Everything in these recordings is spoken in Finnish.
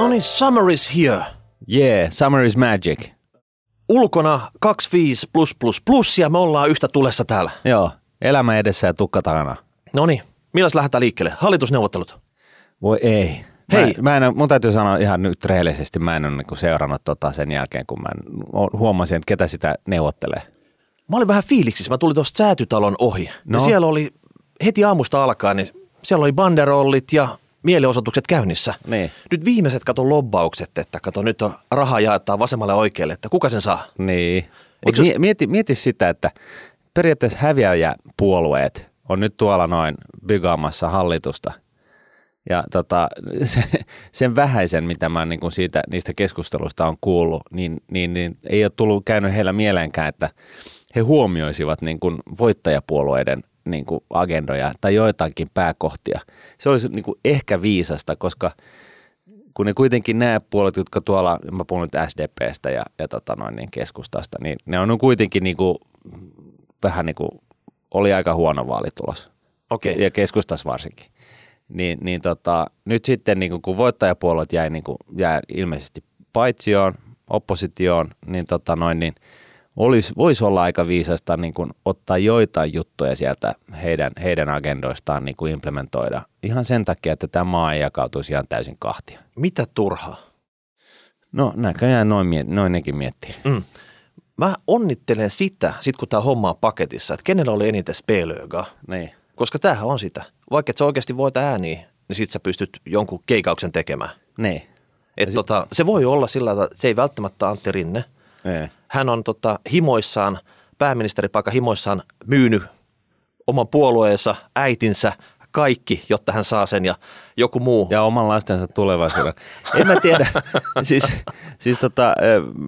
No niin, summer is here. Yeah, summer is magic. Ulkona 25 plus plus plus ja me ollaan yhtä tulessa täällä. Joo, elämä edessä ja tukka takana. No niin, milläs lähdetään liikkeelle? Hallitusneuvottelut. Voi ei. Hei. Mä, mä en, mun täytyy sanoa ihan nyt rehellisesti, mä en ole niinku seurannut tota sen jälkeen, kun mä huomasin, että ketä sitä neuvottelee. Mä olin vähän fiiliksissä. Mä tulin tuosta säätytalon ohi. No. Ja siellä oli heti aamusta alkaen, niin siellä oli banderollit ja mielenosoitukset käynnissä. Niin. Nyt viimeiset kato lobbaukset, että kato nyt on rahaa jaetaan vasemmalle ja oikealle, että kuka sen saa? Niin. Eikö mieti, mieti sitä, että periaatteessa häviäjäpuolueet on nyt tuolla noin bygaamassa hallitusta. Ja tota, se, sen vähäisen, mitä mä niin kuin siitä, niistä keskusteluista on kuullut, niin, niin, niin ei ole tullut käynyt heillä mieleenkään, että he huomioisivat niin kuin voittajapuolueiden niin kuin agendoja tai joitakin pääkohtia. Se olisi niin kuin ehkä viisasta, koska kun ne kuitenkin nämä puolet, jotka tuolla, mä puhun nyt SDPstä ja, ja tota noin, niin keskustasta, niin ne on kuitenkin niin kuin, vähän niin kuin, oli aika huono vaalitulos. Okei. Ja keskustas varsinkin. Niin, niin tota, nyt sitten niin kuin, kun voittajapuolueet jäi, niin kuin, jäi ilmeisesti paitsioon, oppositioon, niin, tota noin, niin olisi, voisi olla aika viisasta niin kuin, ottaa joitain juttuja sieltä heidän, heidän agendoistaan niin kuin implementoida. Ihan sen takia, että tämä maa ei jakautuisi ihan täysin kahtia. Mitä turhaa? No näköjään noin, noin nekin miettii. Mm. Mä onnittelen sitä, sit kun tämä homma on paketissa, että kenellä oli eniten spelöögaa. Niin. Koska tämähän on sitä. Vaikka et sä oikeasti voit ääniä, niin sit sä pystyt jonkun keikauksen tekemään. Niin. Et tota, se voi olla sillä tavalla, että se ei välttämättä Antti Rinne. Ei. Hän on tota, himoissaan, pääministeripaikka himoissaan myynyt oman puolueensa, äitinsä, kaikki, jotta hän saa sen ja joku muu. Ja oman lastensa tulevaisuuden. En mä tiedä. siis, siis tota,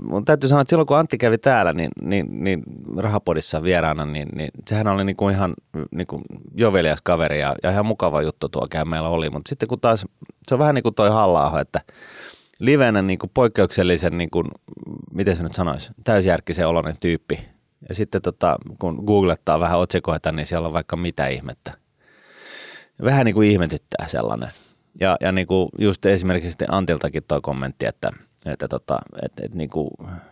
mun täytyy sanoa, että silloin kun Antti kävi täällä, niin, niin, niin rahapodissa vieraana, niin, niin sehän oli niinku ihan niinku jovelias kaveri ja, ja ihan mukava juttu tuo meillä oli. Mutta sitten kun taas, se on vähän niin kuin toi halla että livenä niin kuin poikkeuksellisen, niin kuin, miten se nyt sanoisi, täysjärkisen oloinen tyyppi. Ja sitten tota, kun googlettaa vähän otsikoita, niin siellä on vaikka mitä ihmettä. Vähän niin kuin ihmetyttää sellainen. Ja, ja niin kuin just esimerkiksi Antiltakin tuo kommentti, että, että, tota, että, että niin kuin,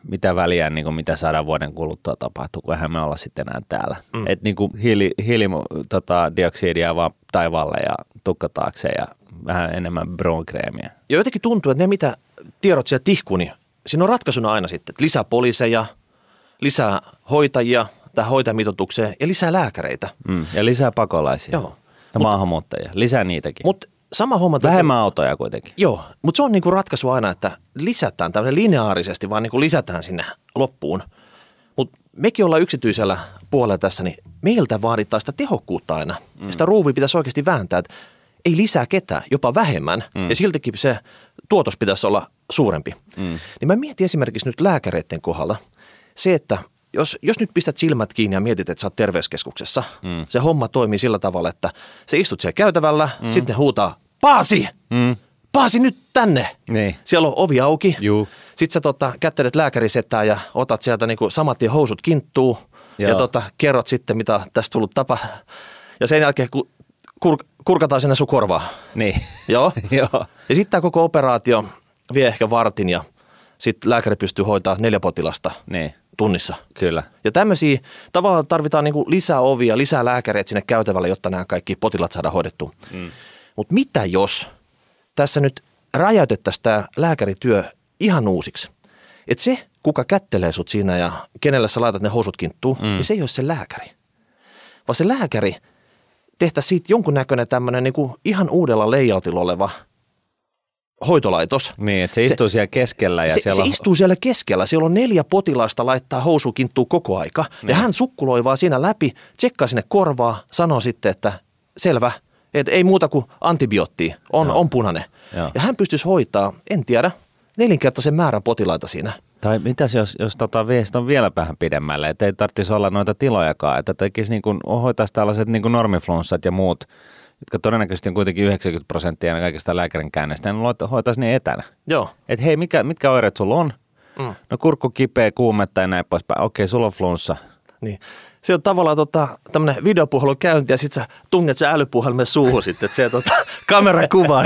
mitä väliä, niin kuin mitä sadan vuoden kuluttua tapahtuu, kun eihän me olla sitten enää täällä. Mm. Että niin kuin hiili, hiili tota, dioksidia vaan taivaalle ja tukka taakse ja vähän enemmän bronkreemiä. Ja jotenkin tuntuu, että ne mitä tiedot siellä tihkuu, niin siinä on ratkaisuna aina sitten, että lisää poliiseja, lisää hoitajia tähän hoitajamitoitukseen ja lisää lääkäreitä. Mm. Ja lisää pakolaisia. Joo. Ja maahanmuuttajia. Lisää niitäkin. Mutta sama homma... Vähemmän autoja kuitenkin. Joo, mutta se on niinku ratkaisu aina, että lisätään tämmöinen lineaarisesti, vaan niinku lisätään sinne loppuun. Mutta mekin ollaan yksityisellä puolella tässä, niin meiltä vaaditaan sitä tehokkuutta aina. Mm. Sitä ruuvia pitäisi oikeasti vääntää, että ei lisää ketään, jopa vähemmän. Mm. Ja siltikin se tuotos pitäisi olla suurempi. Mm. Niin mä mietin esimerkiksi nyt lääkäreiden kohdalla se, että jos, jos nyt pistät silmät kiinni ja mietit, että sä oot terveyskeskuksessa, mm. se homma toimii sillä tavalla, että sä istut siellä käytävällä, mm. sitten huutaa, Paasi! Mm. Paasi nyt tänne! Niin. Siellä on ovi auki. Juu. Sitten sä tota, kättelet lääkärisettää ja otat sieltä niinku samat tien housut kinttuu ja tota, kerrot sitten, mitä tästä tullut tapa. Ja sen jälkeen ku, kur, kurkataan sinne sun korvaa. Niin. Joo. Joo. Ja sitten tämä koko operaatio vie ehkä vartin ja sitten lääkäri pystyy hoitamaan neljä potilasta Niin. tunnissa. Kyllä. Ja tämmöisiä, tavallaan tarvitaan niinku lisää ovia, lisää lääkäreitä sinne käytävälle, jotta nämä kaikki potilaat saadaan hoidettua. Mm. Mutta mitä jos tässä nyt räjäytettäisiin tämä lääkärityö ihan uusiksi? Että se, kuka kättelee sut siinä ja kenelle sä laitat ne housut kinttuu, mm. niin se ei ole se lääkäri. Vaan se lääkäri tehtäisiin siitä jonkunnäköinen tämmöinen niinku ihan uudella layoutilla oleva hoitolaitos. Niin, että se istuu siellä keskellä ja se, siellä se on... istuu siellä keskellä. Siellä on neljä potilasta laittaa housukinttuu koko aika. Niin. Ja hän sukkuloi vaan siinä läpi, tsekkaa sinne korvaa, sanoo sitten, että selvä, että ei muuta kuin antibioottia, on, on punainen. Joo. Ja hän pystyisi hoitaa, en tiedä, nelinkertaisen määrän potilaita siinä. Tai mitäs jos, jos tota viesti on vielä vähän pidemmälle, että ei tarvitsisi olla noita tilojakaan, että tekisi niin kuin, hoitaisi tällaiset niin kuin normiflunssat ja muut, jotka todennäköisesti on kuitenkin 90 prosenttia kaikista lääkärin käänneistä, niin hoitaisi ne etänä. Joo. Että hei, mikä, mitkä oireet sulla on? Mm. No kurkku kipeä, kuumetta ja näin poispäin. Okei, sulla on flunssa. Niin. Se on tavallaan tota, tämmöinen videopuhelu käynti ja sitten sä tunget se älypuhelimen suuhun sitten, että se tota, kamera kuvaa,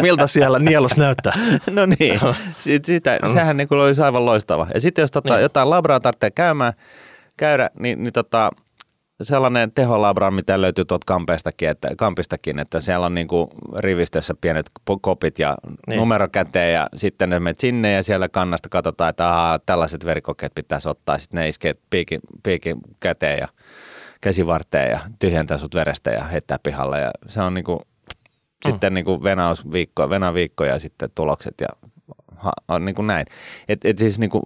miltä siellä nielus näyttää. No niin, Siit, sitä, sehän niin olisi aivan loistava. Ja sitten jos tota, niin. jotain labraa tarvitsee käymään, käydä, niin, niin tota, sellainen teholabra, mitä löytyy tuolta kampistakin, että, kampistakin, että siellä on niinku rivistössä pienet kopit ja niin. numero käteen ja sitten ne menet sinne ja siellä kannasta katsotaan, että aha, tällaiset verikokeet pitäisi ottaa. Sitten ne iskee piikin, piikin käteen ja käsivarteen ja tyhjentää sut verestä ja heittää pihalle ja se on niinku, mm. sitten niinku venausviikko, venaviikko ja sitten tulokset ja ha, on niin kuin näin. Et, et siis niin kuin,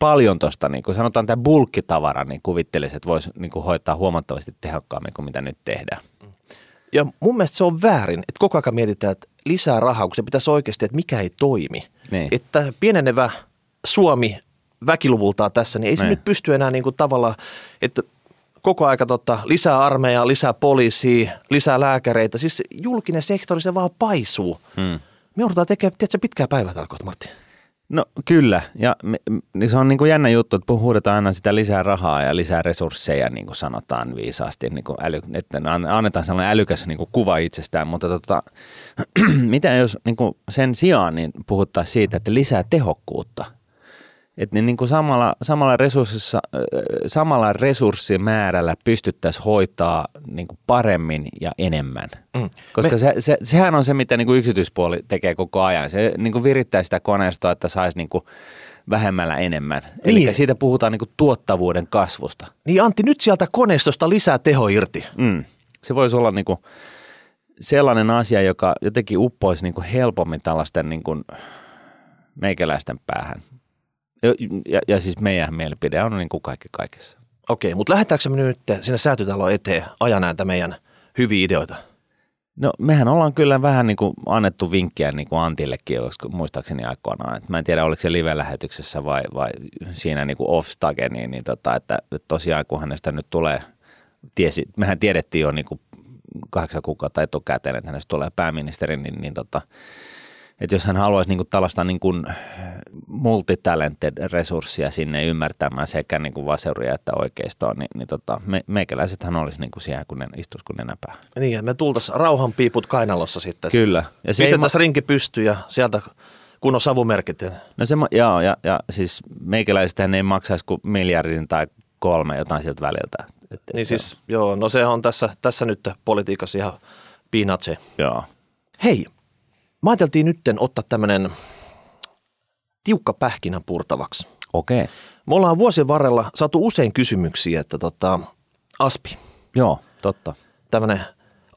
paljon tuosta, niin kuin sanotaan tämä bulkkitavara, niin kuvittelisi, että voisi niin kuin hoitaa huomattavasti tehokkaammin kuin mitä nyt tehdään. Ja mun mielestä se on väärin, että koko ajan mietitään, että lisää rahaa, kun se pitäisi oikeasti, että mikä ei toimi. Niin. Että pienenevä Suomi väkiluvultaan tässä, niin ei se niin. nyt pysty enää niin kuin tavallaan, että koko aika tota, lisää armeijaa, lisää poliisia, lisää lääkäreitä. Siis julkinen sektori, se vaan paisuu. Hmm. Me joudutaan tekemään, tiedätkö, pitkää päivää tarkoittaa, Martti. No kyllä, ja niin se on niin kuin jännä juttu, että puhutaan aina sitä lisää rahaa ja lisää resursseja, niin kuin sanotaan viisaasti, niin kuin äly, että annetaan sellainen älykäs niin kuin kuva itsestään, mutta tota, mitä jos niin kuin sen sijaan niin puhuttaisiin siitä, että lisää tehokkuutta – että niin, niin kuin samalla, samalla, resurssissa, samalla resurssimäärällä pystyttäisiin hoitaa niin kuin paremmin ja enemmän. Mm. Koska Me... se, se, sehän on se, mitä niin kuin yksityispuoli tekee koko ajan. Se niin kuin virittää sitä koneistoa, että saisi niin kuin vähemmällä enemmän. Niin. Eli siitä puhutaan niin kuin tuottavuuden kasvusta. Niin Antti, nyt sieltä koneistosta lisää teho irti. Mm. Se voisi olla niin kuin sellainen asia, joka jotenkin uppoisi niin kuin helpommin tällaisten niin kuin meikäläisten päähän. Ja, ja, siis meidän mielipide on niin kuin kaikki kaikessa. Okei, mutta lähdetäänkö me nyt sinne säätytaloon eteen ajan näitä meidän hyviä ideoita? No mehän ollaan kyllä vähän niin kuin annettu vinkkiä niin kuin Antillekin, muistaakseni aikoinaan. Et mä en tiedä, oliko se live-lähetyksessä vai, vai siinä niin kuin off-stage, niin, niin tota, että tosiaan kun hänestä nyt tulee, tiesi, mehän tiedettiin jo niin kuin kahdeksan kuukautta etukäteen, että hänestä tulee pääministeri, niin, niin tota, että jos hän haluaisi niin kuin tällaista niin kuin multitalented resurssia sinne ymmärtämään sekä niin kuin vaseria että oikeistoa, niin, niin tota, me, meikäläisethän olisi niin kuin siellä, kun ne istuisi kun nenäpää. Niin, ja me tultaisiin rauhanpiiput kainalossa sitten. Kyllä. Ja se Pistettäisiin ma- rinki pystyy ja sieltä kun on savumerkit. No se, joo, ja, ja siis meikäläisethän ei maksaisi kuin miljardin tai kolme jotain sieltä väliltä. Et, niin siis, joo, no se on tässä, tässä nyt politiikassa ihan piinatse. Joo. Hei, Mä ajateltiin nytten ottaa tämmöinen tiukka pähkinä purtavaksi. Okei. Me ollaan vuosien varrella saatu usein kysymyksiä, että tota, ASPI. Joo, totta. Tämmöinen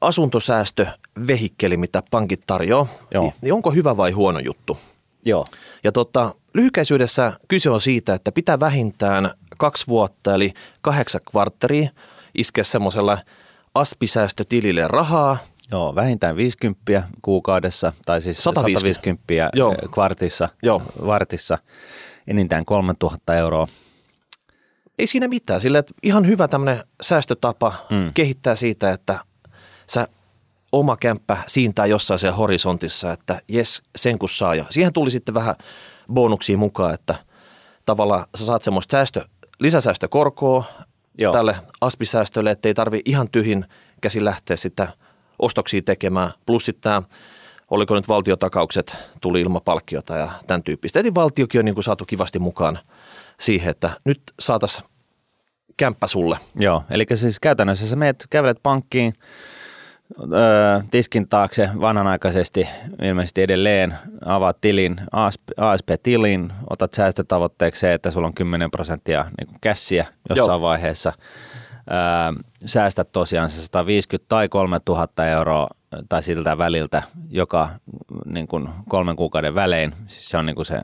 asuntosäästövehikkeli, mitä pankit tarjoaa, Joo. Niin, niin onko hyvä vai huono juttu? Joo. Ja tota, lyhykäisyydessä kyse on siitä, että pitää vähintään kaksi vuotta, eli kahdeksan kvartteria, iskeä semmoisella aspisäästötilille rahaa – Joo, vähintään 50 kuukaudessa, tai siis 150, 150 Joo. Eh, kvartissa, Joo. vartissa, enintään 3000 euroa. Ei siinä mitään, sillä että ihan hyvä tämmöinen säästötapa mm. kehittää siitä, että sä oma kämppä siintää jossain siellä horisontissa, että jes, sen kun saa. Ja siihen tuli sitten vähän bonuksia mukaan, että tavallaan sä saat semmoista säästö, lisäsäästökorkoa Joo. tälle aspisäästölle, että ei tarvi ihan tyhjin käsin lähteä sitä – ostoksia tekemään, plus sitten tämä, oliko nyt valtiotakaukset, tuli ilmapalkkiota ja tämän tyyppistä. Eli valtiokin on niin kuin saatu kivasti mukaan siihen, että nyt saataisiin kämppä sulle. Joo, eli siis käytännössä sä meet, kävelet pankkiin, öö, tiskin taakse vanhanaikaisesti ilmeisesti edelleen, avaat tilin, ASP-tilin, otat säästötavoitteeksi se, että sulla on 10 prosenttia niin kässiä jossain Joo. vaiheessa – säästät tosiaan se 150 tai 3000 euroa tai siltä väliltä joka niin kuin kolmen kuukauden välein. Siis se on niin kuin se,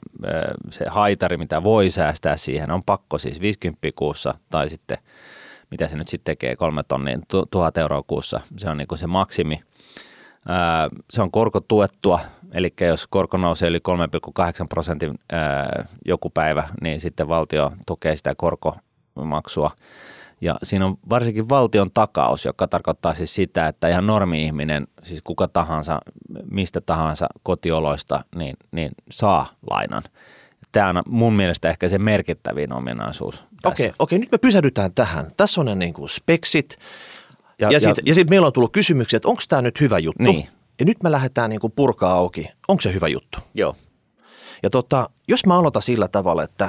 se haitari, mitä voi säästää siihen. On pakko siis 50 kuussa tai sitten mitä se nyt sitten tekee, kolme tonnia, tuhat euroa kuussa. Se on niin kuin se maksimi. Se on korkotuettua, eli jos korko nousee yli 3,8 prosentin joku päivä, niin sitten valtio tukee sitä korkomaksua ja siinä on varsinkin valtion takaus, joka tarkoittaa siis sitä, että ihan normi-ihminen, siis kuka tahansa, mistä tahansa kotioloista, niin, niin saa lainan. tämä on mun mielestä ehkä se merkittävin ominaisuus. Okei, okei, nyt me pysähdytään tähän. Tässä on ne niin kuin speksit. Ja, ja ja- sitten ja sit meillä on tullut kysymyksiä, että onko tämä nyt hyvä juttu. Niin. Ja nyt me lähdetään niin kuin purkaa auki, onko se hyvä juttu. Joo. Ja tota, jos mä aloitan sillä tavalla, että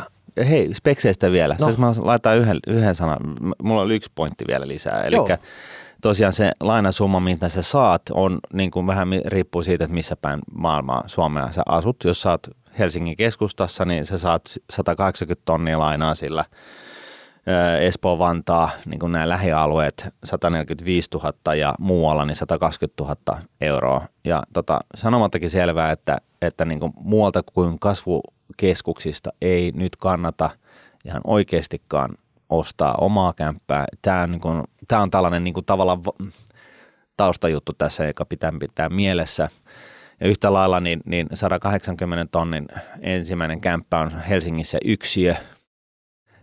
Hei, spekseistä vielä. No. Mä laitan yhden, yhden sanan. Mulla oli yksi pointti vielä lisää. Eli tosiaan se lainasumma, mitä sä saat, on niin kuin vähän riippuu siitä, että missä päin maailmaa Suomea sä asut. Jos sä oot Helsingin keskustassa, niin sä saat 180 tonnia lainaa sillä. Espoo, Vantaa, niin kuin nämä lähialueet, 145 000 ja muualla niin 120 000 euroa. Ja tota, sanomattakin selvää, että, että niin kuin muualta kuin kasvukeskuksista ei nyt kannata ihan oikeastikaan ostaa omaa kämppää. Tämä on, niin kuin, tämä on tällainen niin kuin tavallaan va- taustajuttu tässä, joka pitää pitää mielessä. Ja yhtä lailla niin, niin 180 tonnin ensimmäinen kämppä on Helsingissä yksiö.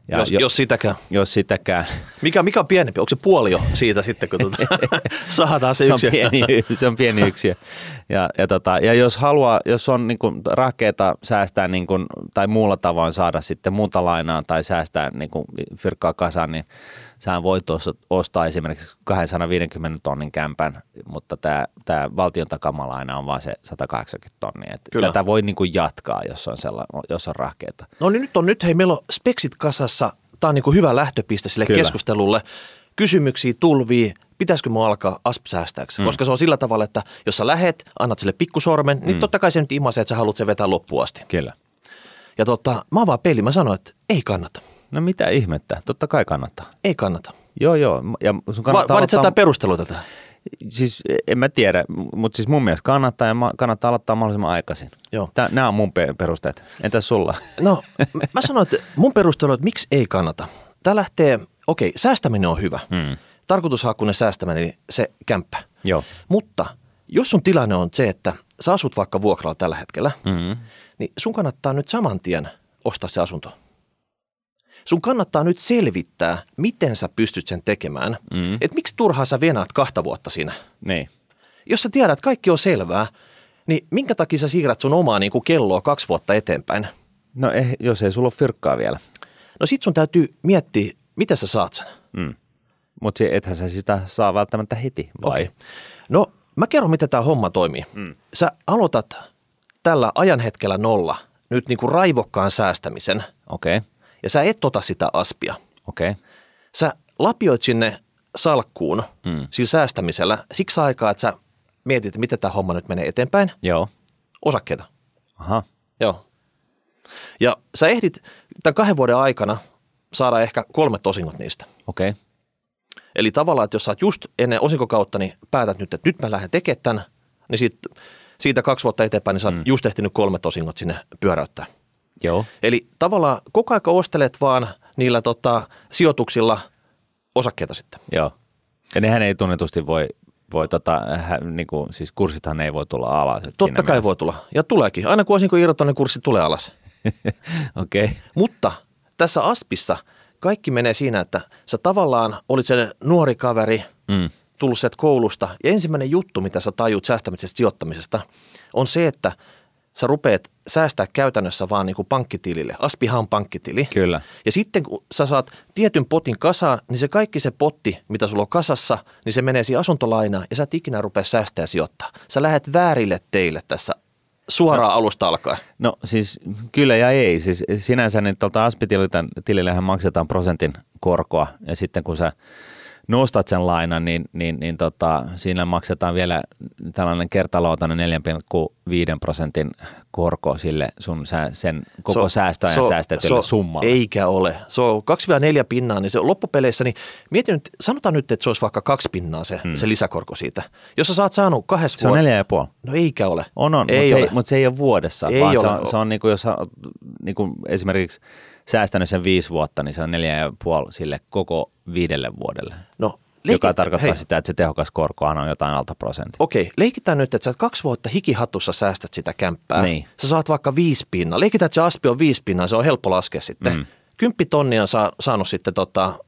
Ja jos, jo, jos sitäkään. jos sitäkään, Mikä, mikä on pienempi? Onko se puoli jo siitä sitten, kun tuota, saadaan se, se on, yksi? pieni, se on pieni yksiö. Ja, ja, tota, ja jos haluaa, jos on niin kuin rahkeita säästää niin kuin, tai muulla tavoin saada sitten muuta lainaa tai säästää niin kuin fyrkkaa kasaan, niin sä voit ostaa esimerkiksi 250 tonnin kämpän, mutta tämä, tämä valtion takamalaina on vaan se 180 tonnia. Et Kyllä. tätä voi niin kuin jatkaa, jos on, sella, jos on rahkeita. No niin nyt on nyt, hei meillä on speksit kasassa. Tämä on niin kuin hyvä lähtöpiste sille Kyllä. keskustelulle. Kysymyksiä tulvii, pitäisikö mua alkaa asp-säästääksi? Mm. Koska se on sillä tavalla, että jos sä lähet, annat sille pikkusormen, niin totta kai se nyt imasee, että sä haluat sen vetää loppuun asti. Kyllä. Ja tota, mä avaan peli, mä sanoin, että ei kannata. No mitä ihmettä, totta kai kannattaa. Ei kannata. Joo, joo. Ja sun Va- kannattaa sä aloittaa- jotain perusteluita tähän? Siis en mä tiedä, mutta siis mun mielestä kannattaa ja kannattaa aloittaa mahdollisimman aikaisin. Joo. Tää, nämä on mun pe- perusteet. Entäs sulla? No, mä sanoin, että mun perustelu, että miksi ei kannata. Tämä lähtee, okei, säästäminen on hyvä. Mm. Tarkoitushakuinen säästäminen, eli se kämppä. Joo. Mutta jos sun tilanne on se, että sä asut vaikka vuokralla tällä hetkellä, Mm. niin sun kannattaa nyt saman tien ostaa se asunto. Sun kannattaa nyt selvittää, miten sä pystyt sen tekemään. Mm. Et miksi turhaa sä venaat kahta vuotta siinä? Niin. Jos sä tiedät, että kaikki on selvää, niin minkä takia sä siirrät sun omaa niin kuin kelloa kaksi vuotta eteenpäin? No eh, jos ei sulla ole fyrkkaa vielä. No sit sun täytyy miettiä, miten sä saat sen. Mm. Mutta ethän sä sitä saa välttämättä heti, vai? Okei. No mä kerron, miten tämä homma toimii. Mm. Sä aloitat tällä ajanhetkellä nolla nyt niin kuin raivokkaan säästämisen Okei, okay. Ja sä et ota sitä aspia. okei. Okay. Sä lapioit sinne salkkuun Mm. sillä säästämisellä siksi aikaa, että sä mietit, että miten tämä homma nyt menee eteenpäin. Joo. Osakkeita. Aha. Joo. Ja sä ehdit tämän kahden vuoden aikana saada ehkä kolme osingot niistä. Okei. Okay. Eli tavallaan, että jos sä oot just ennen osinkokautta, niin päätät nyt, että nyt mä lähden tekemään tämän, niin siitä, siitä kaksi vuotta eteenpäin, niin sä oot mm. just ehtinyt kolme osingot sinne pyöräyttää. Joo. Eli tavallaan koko ajan ostelet vaan niillä tota, sijoituksilla osakkeita sitten. Joo. Ja nehän ei tunnetusti voi, voi tota, hä, niinku, siis kurssithan ei voi tulla alas. Totta kai voi tulla. Ja tuleekin. Aina kun osinko irrottaa, niin kurssi tulee alas. mielessä. Okei. Okay. Mutta tässä aspissa kaikki menee siinä, että sä tavallaan olit se nuori kaveri, Mm. tullut sieltä koulusta. Ja ensimmäinen juttu, mitä sä tajut säästämisestä sijoittamisesta, on se, että sä rupeat säästää käytännössä vaan niin kuin pankkitilille. Aspihan on pankkitili. Kyllä. Ja sitten kun sä saat tietyn potin kasaan, niin se kaikki se potti, mitä sulla on kasassa, niin se menee siihen asuntolainaan ja sä et ikinä rupea säästää ja sijoittaa. Sä lähet väärille teille tässä suoraan no. alusta alkaen. No siis kyllä ja ei. Siis sinänsä niin tuolta Aspitilillehän maksetaan prosentin korkoa ja sitten kun sä nostat sen lainan, niin, niin, niin tota, siinä maksetaan vielä tällainen kertaluontainen 4,5 prosentin korko sille sun sä, sen koko So- säästöajan so- säästetylle so- summalle. Eikä ole. Se on 2-4 pinnaa, niin se loppupeleissä, niin mieti nyt, sanotaan nyt, että se olisi vaikka kaksi pinnaa se, hmm. se lisäkorko siitä. Jos sä saat saanut kahdessa se on neljä ja puoli. no eikä ole. On, on, Ei mutta, se ole. ei, mutta se ei ole vuodessa, Ei vaan se ole. on, se on niin kuin, jos niin kuin esimerkiksi säästänyt sen viisi vuotta, niin se on neljä ja puoli sille koko viidelle vuodelle. No, joka leikit- tarkoittaa hei, sitä, että se tehokas korkohan on jotain alta prosentti. Okei, leikitään nyt, että sä oot kaksi vuotta hikihatussa säästät sitä kämppää. Niin. Sä saat vaikka viisi pinnaa. Leikitään, että se aspi on viisi pinnaa, se on helppo laskea sitten. Mm. Kymppi tonnia on saa, saanut sitten tota,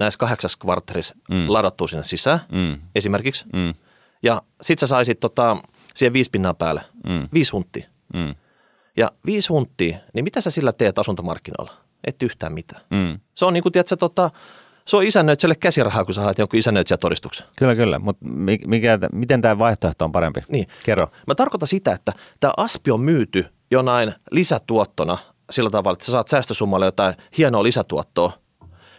näissä kahdeksassa kvartterissa mm. ladattua sinne sisään Mm, esimerkiksi. mm, Ja sit sä saisit tota, siihen viisi pinnaa päälle, mm, viisi hunttia. mm. Ja viisi hunttia, niin mitä sä sillä teet asuntomarkkinoilla? Et yhtään mitään. Mm. Se on niin kuin, tiedätkö, tota, se on isännöitsijälle käsirahaa, kun sä haet jonkun isännöitsijätodistuksen. Kyllä, kyllä. Mutta mikä, miten tämä vaihtoehto on parempi? Niin. Kerro. Mä tarkoitan sitä, että tämä aspi on myyty jonain lisätuottona sillä tavalla, että sä saat säästösummalle jotain hienoa lisätuottoa.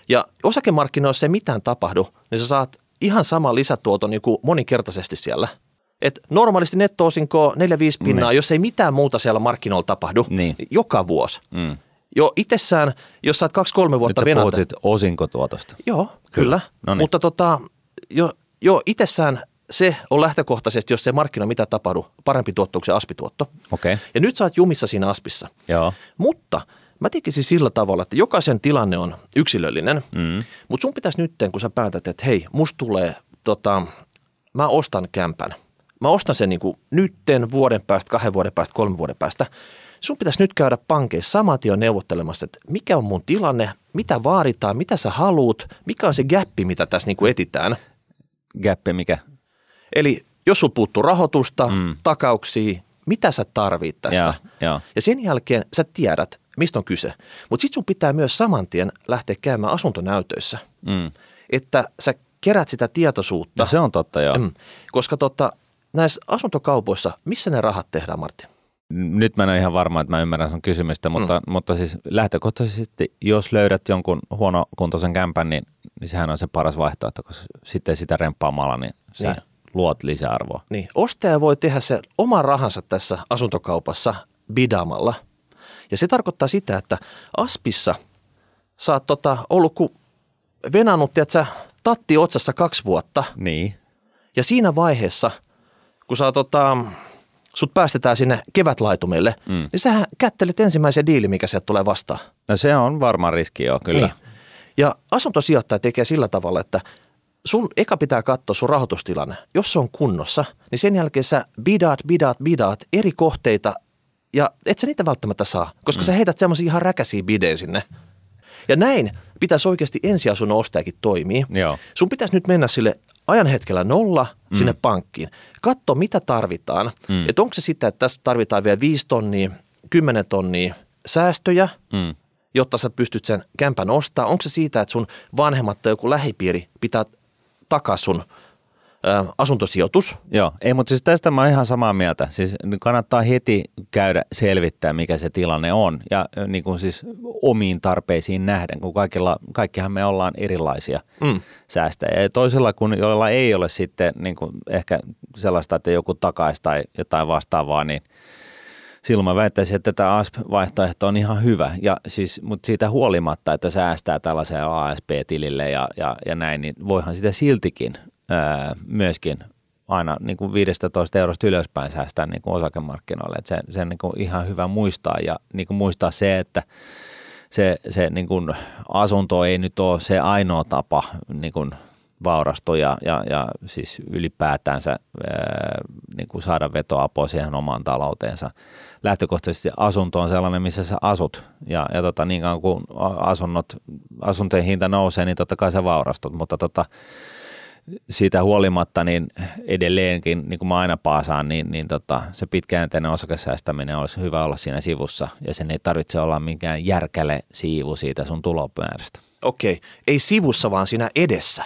Ja osakemarkkinoissa ei mitään tapahdu, niin sä saat ihan sama lisätuoton niin kuin moninkertaisesti siellä. Et normaalisti netto-osinko 4-5 pinnaa, Niin. jos ei mitään muuta siellä markkinoilla tapahdu, Niin. joka vuosi. Mm. Jo itsessään, jos sä oot 2-3 Nyt vuotta sä venata- puhut osinkotuotosta. Joo, kyllä. No niin. Mutta tota, jo, jo itsessään se on lähtökohtaisesti, jos se markkina mitä tapahdu, parempi tuotto kuin se aspituotto. Okei, okay. Ja nyt sä oot jumissa siinä aspissa. joo. Mutta mä tekisin sillä tavalla, että jokaisen tilanne on yksilöllinen, Mm. mutta sun pitäisi nyt, kun sä päätät, että hei, musta tulee, tota, mä ostan kämpän. Mä ostan sen niin kuin nytten, vuoden päästä, kahden vuoden päästä, kolmen vuoden päästä. Sun pitäisi nyt käydä pankeissa saman tien neuvottelemassa, että mikä on mun tilanne, mitä vaaditaan, mitä sä haluut, mikä on se gappi, mitä tässä niin kuin etitään. Gappi mikä? Eli jos sulla puuttuu rahoitusta, Mm. takauksia, mitä sä tarvit tässä. Joo, joo. Ja sen jälkeen sä tiedät, mistä on kyse. Mutta sitten sun pitää myös saman tien lähteä käymään asuntonäytöissä, Mm. että sä kerät sitä tietoisuutta. No se on totta, joo. Mm. Koska tota, näissä asuntokaupoissa, missä ne rahat tehdään, Martti? Nyt mä en ole ihan varma, että mä ymmärrän sun kysymystä, mutta, mm. mutta siis lähtökohtaisesti, jos löydät jonkun huonokuntoisen kämpän, niin, niin sehän on se paras vaihtoehto, koska sitten sitä remppaamalla, niin sä Niin. luot lisäarvoa. Niin, ostaja voi tehdä se oman rahansa tässä asuntokaupassa bidaamalla. Ja se tarkoittaa sitä, että Aspissa sä oot tota, ollut ku venannut, että sä tatti otsassa kaksi vuotta. Niin. Ja siinä vaiheessa, kun sä, tota, sut päästetään sinne kevätlaitumelle, Mm. niin sä kättelet ensimmäisen diili, mikä sieltä tulee vastaan. No se on varmaan riski, joo, kyllä. Niin. Ja asuntosijoittaja tekee sillä tavalla, että sun eka pitää katsoa sun rahoitustilanne. Jos se on kunnossa, niin sen jälkeen sä bidaat, bidaat, bidaat eri kohteita ja et sä niitä välttämättä saa, koska mm. sä heität semmoisia ihan räkäisiä bidejä sinne. Ja näin pitäisi oikeasti ensiasunnon ostajakin toimia. Joo. Sun pitäisi nyt mennä sille ajan hetkellä nolla mm. sinne pankkiin. Katso, mitä tarvitaan. Mm. Että onko se sitä, että tässä tarvitaan vielä 5 tonnia, 10 tonnia säästöjä, Mm. jotta sä pystyt sen kämpän ostaa? Onko se siitä, että sun vanhemmat tai joku lähipiiri pitää takaa sun ä, asuntosijoitus? Joo, ei, mutta siis tästä mä oon ihan samaa mieltä. Siis kannattaa heti käydä selvittää, mikä se tilanne on ja ö, niin kuin siis omiin tarpeisiin nähden, kun kaikilla, kaikkihan me ollaan erilaisia Mm. säästäjiä. Ja toisella, kun joilla ei ole sitten niin kuin ehkä sellaista, että joku takaisi tai jotain vastaavaa, niin silloin mä väittäisin, että tämä ASP-vaihtoehto on ihan hyvä. Ja siis, mutta siitä huolimatta, että säästää tällaiseen ASP-tilille ja, ja, ja näin, niin voihan sitä siltikin myöskin aina niin kuin 15 eurosta ylöspäin säästää niin kuin osakemarkkinoille. Että se, se niin kuin ihan hyvä muistaa ja niin kuin muistaa se, että se, se niin kuin asunto ei nyt ole se ainoa tapa niin kuin vaurastua ja, ja, ja siis ylipäätänsä ää, niin kuin saada vetoapua siihen omaan talouteensa. Lähtökohtaisesti asunto on sellainen, missä sä asut ja, ja tota, niin kauan kuin asunnot, asuntojen hinta nousee, niin totta kai sä vaurastut, mutta tota, siitä huolimatta niin edelleenkin, niin kuin mä aina paasaan, niin, niin tota, se pitkäjänteinen osakesäästäminen olisi hyvä olla siinä sivussa ja sen ei tarvitse olla mikään järkäle siivu siitä sun tulopäärästä. Okei, ei sivussa, vaan siinä edessä.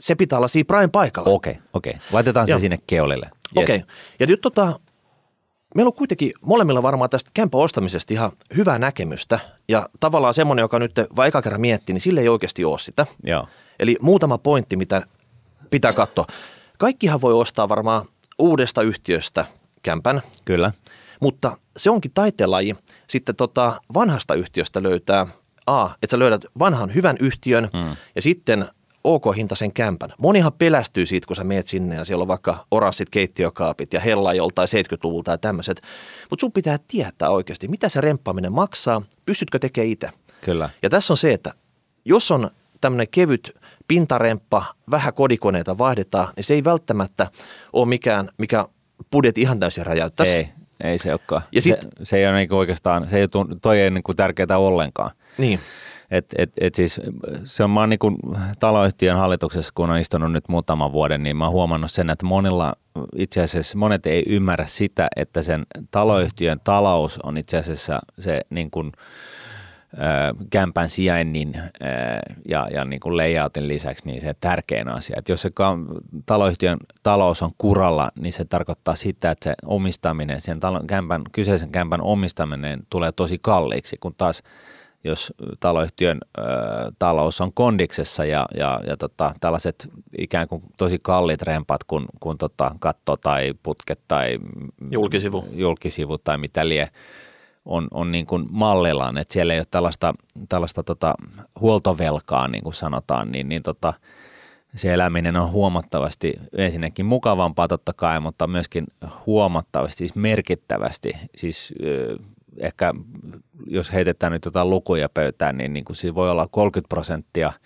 Se- pitää olla siinä prime paikalla. Okei, okei. Laitetaan Joo. se sinne keulille. Okei. Ja nyt tota, meillä on kuitenkin molemmilla varmaan tästä kämpän ostamisesta ihan hyvää näkemystä. Ja tavallaan semmoinen, joka nyt vai eka kerran miettii, niin sille ei oikeasti ole sitä. Joo. Eli muutama pointti, mitä pitää katsoa. Kaikkihan voi ostaa varmaan uudesta yhtiöstä kämpän, Kyllä. mutta se onkin taiteenlaji. Sitten tota vanhasta yhtiöstä löytää A, että sä löydät vanhan hyvän yhtiön Mm. ja sitten OK-hintaisen kämpän. Monihan pelästyy siitä, kun sä meet sinne ja siellä on vaikka oranssit keittiökaapit ja hella joltain 70-luvulta ja tämmöiset. Mutta sun pitää tietää oikeasti, mitä se remppaaminen maksaa, pystytkö tekemään itse. Kyllä. Ja tässä on se, että jos on tämmöinen kevyt pintaremppa, vähän kodikoneita vaihdetaan, niin se ei välttämättä ole mikään, mikä budjetti ihan täysin räjäyttäisi. Ei, ei se olekaan. Ja se, sit- se ei ole niinku oikeastaan, se ei, tunnu- toi ei niinku tärkeää ollenkaan. Niin. Et, et, et siis se on, mä oon niin taloyhtiön hallituksessa, kun on istunut nyt muutaman vuoden, niin mä oon huomannut sen, että monilla itse asiassa monet ei ymmärrä sitä, että sen taloyhtiön talous on itse asiassa se niin kuin, kämpän sijainnin ja, ja niin kuin layoutin lisäksi niin se tärkein asia. Että jos se taloyhtiön talous on kuralla, niin se tarkoittaa sitä, että se omistaminen, sen talon, kämpän, kyseisen kämpän omistaminen tulee tosi kalliiksi, kun taas jos taloyhtiön ö, talous on kondiksessa ja, ja, ja tota, tällaiset ikään kuin tosi kalliit rempat, kun, kun tota, katto tai putket tai julkisivu, julkisivu tai mitä lie, on, on niin kuin mallillaan, että siellä ei ole tällaista, tällaista tota huoltovelkaa, niin kuin sanotaan, niin, niin tota, se eläminen on huomattavasti ensinnäkin mukavampaa totta kai, mutta myöskin huomattavasti, siis merkittävästi, siis ehkä jos heitetään nyt jotain lukuja pöytään, niin, niin kuin siis voi olla 30 prosenttia –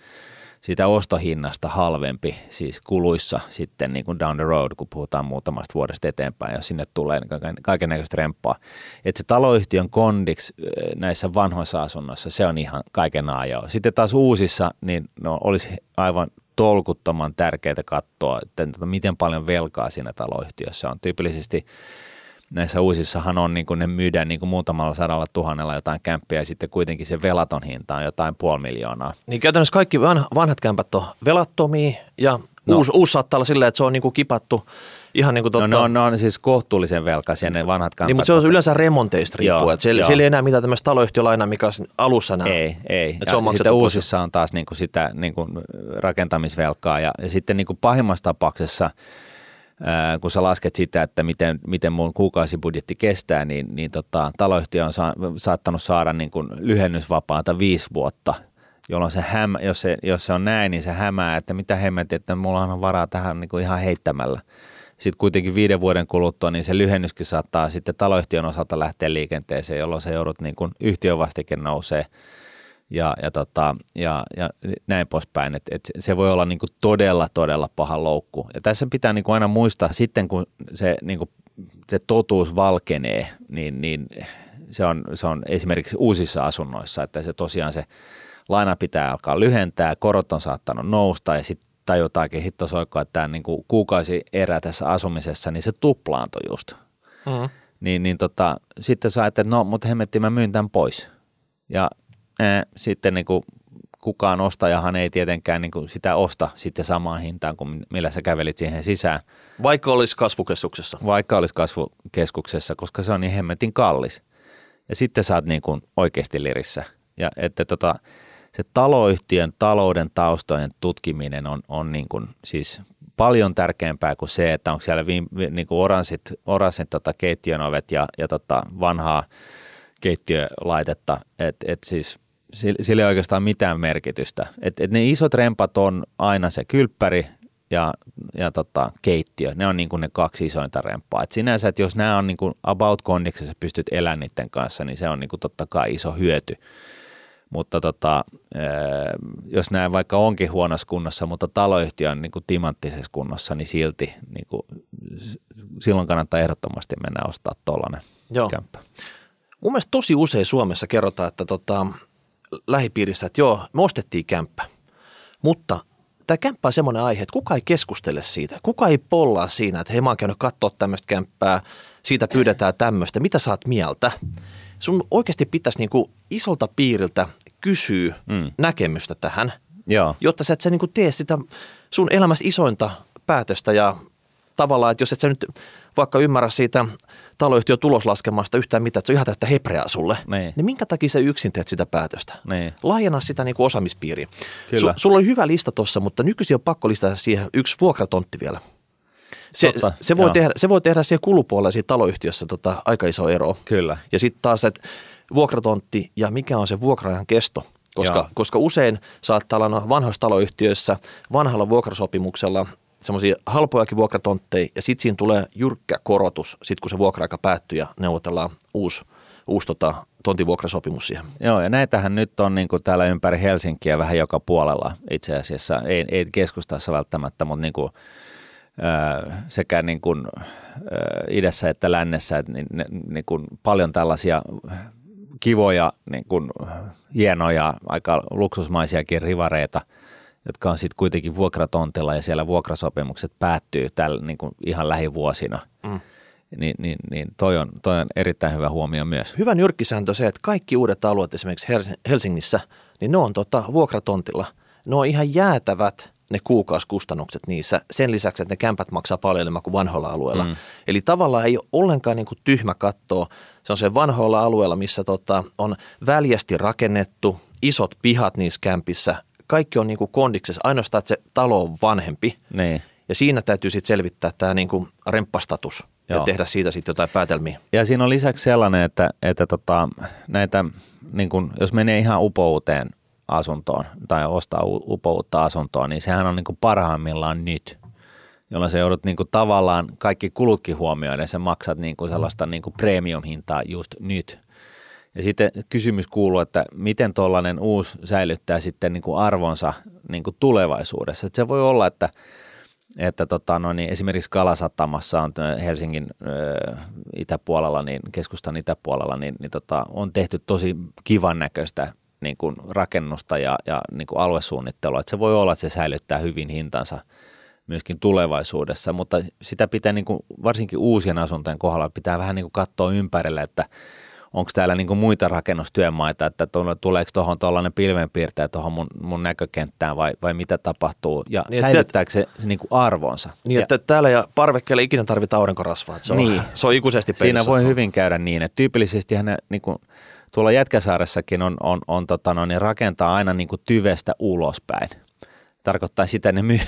siitä ostohinnasta halvempi siis kuluissa sitten niin kuin down the road, kun puhutaan muutamasta vuodesta eteenpäin, jos sinne tulee niin kaiken näköistä remppaa. Että se taloyhtiön kondiksi näissä vanhoissa asunnoissa, se on ihan kaiken ajoa. Sitten taas uusissa, niin no, olisi aivan tolkuttoman tärkeää katsoa, että tota, miten paljon velkaa siinä taloyhtiössä on. Tyypillisesti näissä uusissahan on, niin kuin ne myydään niin kuin muutamalla sadalla tuhannella jotain kämppiä ja sitten kuitenkin se velaton hinta on jotain puoli miljoonaa. Niin käytännössä kaikki vanhat kämpät on velattomia ja no. uusi, uusi saattaa olla silleen, että se on niin kuin kipattu ihan niin kuin totta. No, no, no on siis kohtuullisen velkaisia ne vanhat kämpät. Niin, mutta se on yleensä remonteista riippuen. että siellä, siellä, ei enää mitään tämmöistä taloyhtiölainaa, mikä on alussa näin. Ei, ei. Että se on sitten uusissa on taas niin kuin sitä niin kuin rakentamisvelkaa ja, ja sitten niin kuin pahimmassa tapauksessa – kun sä lasket sitä, että miten, miten mun kuukausibudjetti kestää, niin, niin tota, taloyhtiö on sa- saattanut saada niin kuin lyhennysvapaata viisi vuotta, jolloin se hämä, jos, se, jos se on näin, niin se hämää, että mitä hemmetti, että mulla on varaa tähän niin kuin ihan heittämällä. Sitten kuitenkin viiden vuoden kuluttua, niin se lyhennyskin saattaa sitten taloyhtiön osalta lähteä liikenteeseen, jolloin se joudut niin kuin yhtiövastike nousee – ja, ja, tota, ja, ja näin poispäin. Et, et se voi olla niinku todella, todella paha loukku. Ja tässä pitää niinku aina muistaa sitten, kun se, niinku, se totuus valkenee, niin, niin se, on, se on esimerkiksi uusissa asunnoissa, että se tosiaan se laina pitää alkaa lyhentää, korot on saattanut nousta ja sitten tajutaankin hittosoikkoa, että tämä niinku kuukausi erä tässä asumisessa, niin se tuplaantui just. Mm-hmm. Niin, niin tota, sitten sä että no, mutta hemmetti, mä myyn tämän pois. Ja sitten niin kuin kukaan ostajahan ei tietenkään niin kuin sitä osta sitten samaan hintaan kuin millä sä kävelit siihen sisään. Vaikka olisi kasvukeskuksessa. Vaikka olisi kasvukeskuksessa, koska se on niin hemmetin kallis. Ja sitten sä oot niin kuin oikeasti lirissä. Ja että tota, se taloyhtiön talouden taustojen tutkiminen on, on niin kuin siis paljon tärkeämpää kuin se, että onko siellä viime, niin kuin oranssit, oranssit tota keittiön ovet ja, ja tota vanhaa keittiölaitetta. että et siis sillä ei oikeastaan mitään merkitystä. Et, et ne isot rempat on aina se kylppäri ja, ja tota, keittiö. Ne on niin kuin ne kaksi isointa remppaa. Et sinänsä, että jos nämä on niin kuin about condiksessa pystyt elämään niiden kanssa, niin se on niin kuin totta kai iso hyöty. Mutta tota, jos nämä vaikka onkin huonossa kunnossa, mutta taloyhtiö on niin kuin timanttisessa kunnossa, niin silti niin kuin, silloin kannattaa ehdottomasti mennä ostaa tuollainen kämppä. Mun mielestä tosi usein Suomessa kerrotaan, että tota, lähipiirissä, että joo, me ostettiin kämppä, mutta tämä kämppä on semmoinen aihe, että kuka ei keskustele siitä, kuka ei pollaa siinä, että hei mä oon käynyt katsoa tämmöistä kämppää, siitä pyydetään tämmöistä, mitä saat mieltä. Sun oikeasti pitäisi niinku isolta piiriltä kysyä mm. näkemystä tähän, Joo. jotta sä et sä niinku tee sitä sun elämässä isointa päätöstä ja tavallaan, että jos et sä nyt vaikka ymmärrä siitä taloyhtiön tuloslaskelmasta yhtään mitään, että se on ihan täyttä hepreaa sulle, niin, niin minkä takia sä yksin teet sitä päätöstä? Niin. Laajenna sitä niin kuin osaamispiiriä. Kyllä. Su, sulla oli hyvä lista tuossa, mutta nykyisin on pakko listata siihen yksi vuokratontti vielä. Se, se, voi tehdä, se voi tehdä siihen kulupuolella siinä taloyhtiössä tota, aika iso ero. Kyllä. Ja sitten taas, että vuokratontti ja mikä on se vuokraajan kesto. Koska, koska usein saattaa olla vanhoissa taloyhtiöissä vanhalla vuokrasopimuksella semmoisia halpojakin vuokratontteja ja sitten siinä tulee jyrkkä korotus, sit kun se vuokra-aika päättyy ja neuvotellaan uusi, uusi tota, tontivuokrasopimus siihen. Joo, ja näitähän nyt on niin kuin täällä ympäri Helsinkiä vähän joka puolella itse asiassa, ei, ei keskustassa välttämättä, mutta niin kuin, sekä niin kuin, idässä että lännessä, että niin, niin kuin paljon tällaisia kivoja, niin kuin, hienoja, aika luksusmaisiakin rivareita, jotka on sitten kuitenkin vuokratontilla ja siellä vuokrasopimukset päättyy tällä niin kuin ihan lähivuosina. Mm. Niin, niin, niin toi, on, toi on erittäin hyvä huomio myös. Hyvä nyrkkisääntö se, että kaikki uudet alueet esimerkiksi Helsingissä, niin ne on tota, vuokratontilla. Ne on ihan jäätävät ne kuukausikustannukset niissä sen lisäksi, että ne kämpät maksaa paljon enemmän kuin vanhoilla alueilla. Mm. Eli tavallaan ei ole ollenkaan niin kuin tyhmä katsoa. Se on se vanhoilla alueilla, missä tota, on väljästi rakennettu, isot pihat niissä kämpissä. Kaikki on niin kuin kondiksessa, ainoastaan, että se talo on vanhempi. Niin. Ja siinä täytyy sitten selvittää tämä niin kuin remppastatus Joo. ja tehdä siitä sitten jotain päätelmiä. Ja siinä on lisäksi sellainen, että, että tota, näitä, niin kuin, jos menee ihan upouteen asuntoon tai ostaa upoutta asuntoa, niin sehän on niin kuin parhaimmillaan nyt, jolloin se joudut niin kuin tavallaan kaikki kulutkin huomioiden, sen maksat niin kuin sellaista niin kuin premium-hintaa just nyt. Ja sitten kysymys kuuluu, että miten tuollainen uusi säilyttää sitten niin kuin arvonsa niin kuin tulevaisuudessa. Että se voi olla, että, että tota, no niin, esimerkiksi Kalasatamassa on Helsingin ö, itäpuolella, niin keskustan itäpuolella, niin, niin tota, on tehty tosi kivan näköistä niin kuin rakennusta ja, ja niin kuin aluesuunnittelua. Että se voi olla, että se säilyttää hyvin hintansa myöskin tulevaisuudessa, mutta sitä pitää niin kuin, varsinkin uusien asuntojen kohdalla pitää vähän niin kuin katsoa ympärille, että onko täällä niin muita rakennustyömaita, että tuleeko tuohon tuollainen pilvenpiirtäjä tuohon mun, mun näkökenttään vai, vai mitä tapahtuu ja niin, säilyttääkö se, se niin kuin arvonsa. Niin, ja, että täällä ja parvekkeella ikinä tarvitaan aurinkorasvaa, että se on, niin, se on ikuisesti. Siinä voi hyvin käydä niin, että tyypillisesti ne niin kuin, tuolla Jätkäsaaressakin on, on, on tota no, niin rakentaa aina niin kuin tyvestä ulospäin. Tarkoittaa sitä, että ne myy,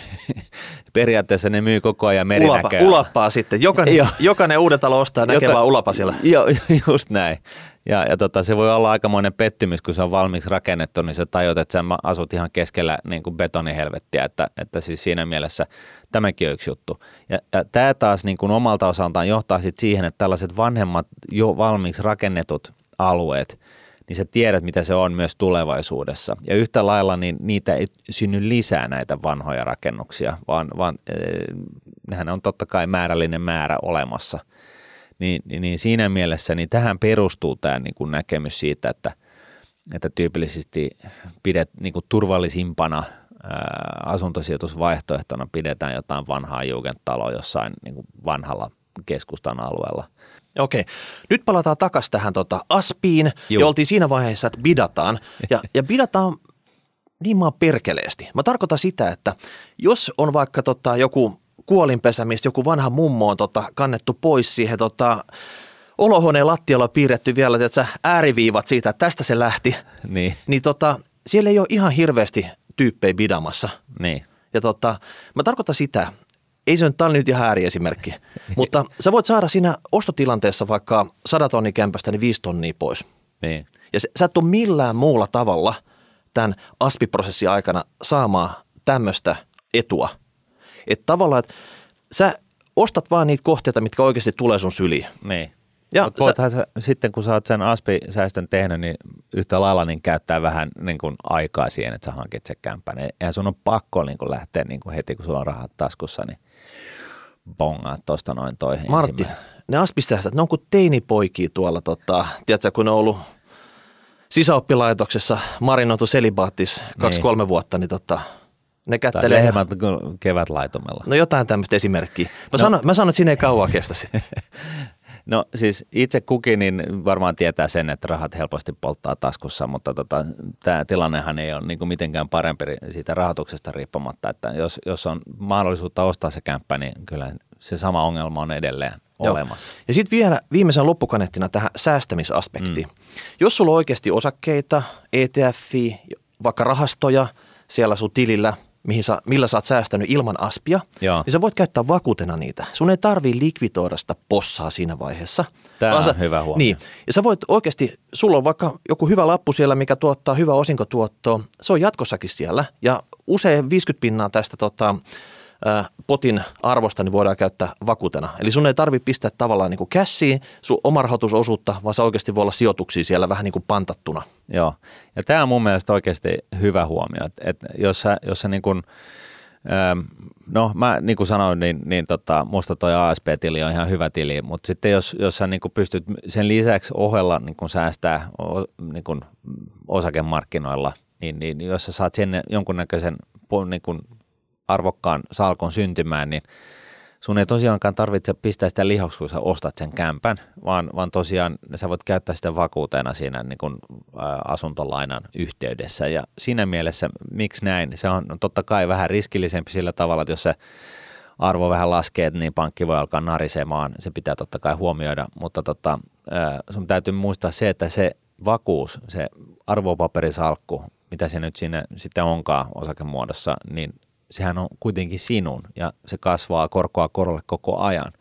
periaatteessa ne myy koko ajan merinäköä. Ulapa, ulappaa sitten. Jokainen, jokainen uuden talo ostaa näkee Joka, vaan ulapa siellä. Joo, just näin. Ja, ja tota, se voi olla aikamoinen pettymys, kun se on valmiiksi rakennettu, niin sä tajut, että sä asut ihan keskellä niin kuin betonihelvettiä, että, että siis siinä mielessä tämäkin on yksi juttu. Ja, ja tämä taas niin kuin omalta osaltaan johtaa sit siihen, että tällaiset vanhemmat jo valmiiksi rakennetut alueet, niin sä tiedät, mitä se on myös tulevaisuudessa. Ja yhtä lailla niin niitä ei synny lisää näitä vanhoja rakennuksia, vaan, vaan nehän on totta kai määrällinen määrä olemassa. Niin, niin siinä mielessä niin tähän perustuu tämä niin kuin näkemys siitä, että, että tyypillisesti pidet niin kuin turvallisimpana asuntosijoitusvaihtoehtona pidetään jotain vanhaa jugendtaloa jossain niin kuin vanhalla keskustan alueella. Okei. Nyt palataan takaisin tähän tota Aspiin, Juu. ja oltiin siinä vaiheessa, että bidataan. Ja, ja bidataan niin maan perkeleesti. Mä tarkoitan sitä, että jos on vaikka tota joku kuolinpesä, mistä joku vanha mummo on tota kannettu pois siihen tota, olohuoneen lattialla piirretty vielä että ääriviivat siitä, että tästä se lähti, niin, niin tota, siellä ei ole ihan hirveästi tyyppejä bidamassa. Niin. Ja tota, mä tarkoitan sitä, ei se nyt, tämä nyt ihan ääriesimerkki, mutta sä voit saada siinä ostotilanteessa vaikka 100 tonnia kämpästä niin 5 tonnia pois. Niin. Ja sä et ole millään muulla tavalla tämän ASPI-prosessin aikana saamaan tämmöistä etua. Että tavallaan, että sä ostat vaan niitä kohteita, mitkä oikeasti tulee sun syliin. Niin. Ja voithan sä, sitten kun sä oot sen ASPI-säästön tehnyt, niin yhtä lailla niin käyttää vähän niin kuin aikaa siihen, että sä hankit sen kämpän. Eihän sun on pakko niin kuin lähteä niin kuin heti, kun sulla on rahat taskussa, niin bongaa tuosta noin toi Martti, ne aspistäästä, ne on kuin teinipoikia tuolla, tota, tiedätkö, kun ne on ollut sisäoppilaitoksessa marinoitu selibaattis kaksi-kolme niin. vuotta, niin tota, ne kättelee. Tai lehmät kevätlaitumella. No jotain tämmöistä esimerkkiä. Mä, no. sanon, mä sanon, että siinä ei kauan kestä sitten. No siis itse kukin niin varmaan tietää sen, että rahat helposti polttaa taskussa, mutta tota, tämä tilannehan ei ole niin kuin mitenkään parempi siitä rahoituksesta riippumatta, että jos, jos on mahdollisuutta ostaa se kämppä, niin kyllä se sama ongelma on edelleen Joo. olemassa. Ja sitten vielä viimeisen loppukanettina tähän säästämisaspektiin. Mm. Jos sulla on oikeasti osakkeita, ETF, vaikka rahastoja siellä sun tilillä – mihin sä, millä sä oot säästänyt ilman aspia, Joo. niin sä voit käyttää vakuutena niitä. Sun ei tarvii likvidoida sitä possaa siinä vaiheessa. Tämä on sä, hyvä huomio. Niin, ja sä voit oikeasti, sulla on vaikka joku hyvä lappu siellä, mikä tuottaa hyvä osinkotuottoa, se on jatkossakin siellä, ja usein 50 pinnaa tästä tota, potin arvosta niin voidaan käyttää vakuutena. Eli sun ei tarvitse pistää tavallaan niin kuin kässiin sun oma rahoitusosuutta, vaan se oikeasti voi olla sijoituksia siellä vähän niin kuin pantattuna. Joo, ja tämä on mun mielestä oikeasti hyvä huomio, että, että jos sä, jos sä niin kuin, No mä niin kuin sanoin, niin, niin tota, musta toi ASP-tili on ihan hyvä tili, mutta sitten jos, jos sä niin kuin pystyt sen lisäksi ohella niin kuin säästää niin kuin osakemarkkinoilla, niin, niin jos sä saat sen jonkunnäköisen niin kuin arvokkaan salkon syntymään, niin sun ei tosiaankaan tarvitse pistää sitä lihoksi, kun sä ostat sen kämpän, vaan, vaan tosiaan sä voit käyttää sitä vakuutena siinä niin kuin, ä, asuntolainan yhteydessä. Ja siinä mielessä, miksi näin? Se on totta kai vähän riskillisempi sillä tavalla, että jos se arvo vähän laskee, niin pankki voi alkaa narisemaan. Se pitää totta kai huomioida, mutta tota, ä, sun täytyy muistaa se, että se vakuus, se arvopaperisalkku, mitä se nyt sinne sitten onkaan osakemuodossa, niin sehän on kuitenkin sinun ja se kasvaa korkoa korolle koko ajan.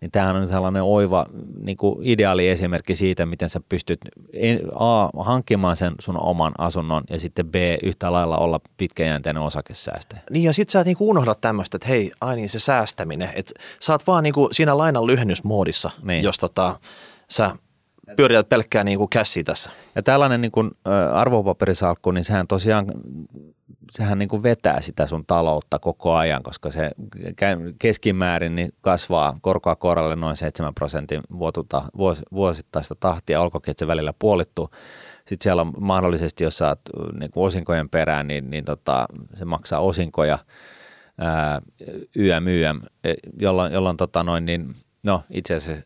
Niin tämähän on sellainen oiva niin kuin ideaali esimerkki siitä, miten sä pystyt A, hankkimaan sen sun oman asunnon ja sitten B, yhtä lailla olla pitkäjänteinen osakesäästäjä. Niin ja sit sä et niinku unohda tämmöistä, että hei, ai niin se säästäminen, että sä oot vaan niinku siinä lainan lyhennysmoodissa, niin. jos tota, sä pyörität pelkkää niin kuin käsiä tässä. Ja tällainen niin kuin, arvopaperisalkku, niin sehän tosiaan sehän niin kuin vetää sitä sun taloutta koko ajan, koska se keskimäärin niin kasvaa korkoa korolle noin 7 prosentin vuotuta, vuos, vuosittaista tahtia, olkoonkin, että se välillä puolittuu. Sitten siellä on mahdollisesti, jos saat niin kuin osinkojen perään, niin, niin tota, se maksaa osinkoja ää, YM, YM, jolloin, jolloin tota noin, niin, no itse asiassa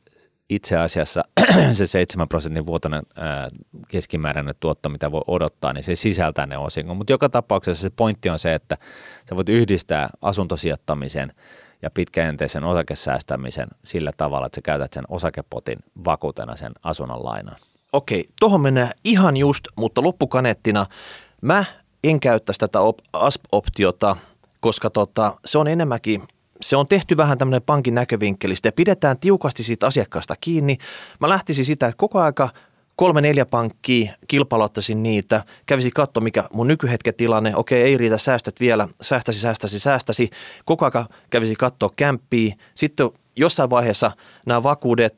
itse asiassa se 7 prosentin vuotoinen ää, keskimääräinen tuotto, mitä voi odottaa, niin se sisältää ne osingon. Mutta joka tapauksessa se pointti on se, että sä voit yhdistää asuntosijoittamisen ja pitkäjänteisen osakesäästämisen sillä tavalla, että sä käytät sen osakepotin vakuutena sen asunnon lainaan. Okei, tuohon mennään ihan just, mutta loppukaneettina mä en käyttäisi tätä ASP-optiota, koska tota, se on enemmänkin se on tehty vähän tämmöinen pankin näkövinkkelistä ja pidetään tiukasti siitä asiakkaasta kiinni. Mä lähtisin sitä, että koko aika kolme neljä pankkia, kilpailuttaisin niitä, kävisi katsoa mikä mun nykyhetken tilanne, okei ei riitä säästöt vielä, säästäsi, säästäsi, säästäsi, koko aika kävisi katsoa kämppiä, sitten jossain vaiheessa nämä vakuudet,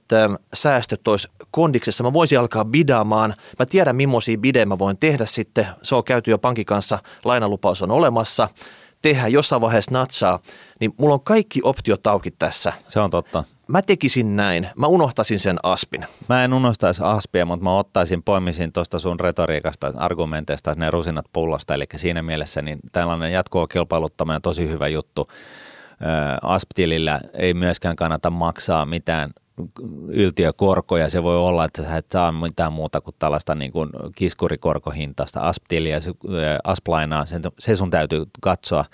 säästöt olisi kondiksessa, mä voisin alkaa bidaamaan, mä tiedän millaisia bidejä mä voin tehdä sitten, se on käyty jo pankin kanssa, lainalupaus on olemassa – tehdä jossain vaiheessa natsaa, niin mulla on kaikki optiot auki tässä. Se on totta. Mä tekisin näin. Mä unohtaisin sen aspin. Mä en unohtaisi aspia, mutta mä ottaisin, poimisin tuosta sun retoriikasta, argumenteista ne rusinat pullasta. Eli siinä mielessä niin tällainen jatkuva kilpailuttaminen on tosi hyvä juttu. Asp-tilillä ei myöskään kannata maksaa mitään yltiökorkoja. Se voi olla, että sä et saa mitään muuta kuin tällaista niin kuin kiskurikorkohintaista asptiliä, asplainaa, se sun täytyy katsoa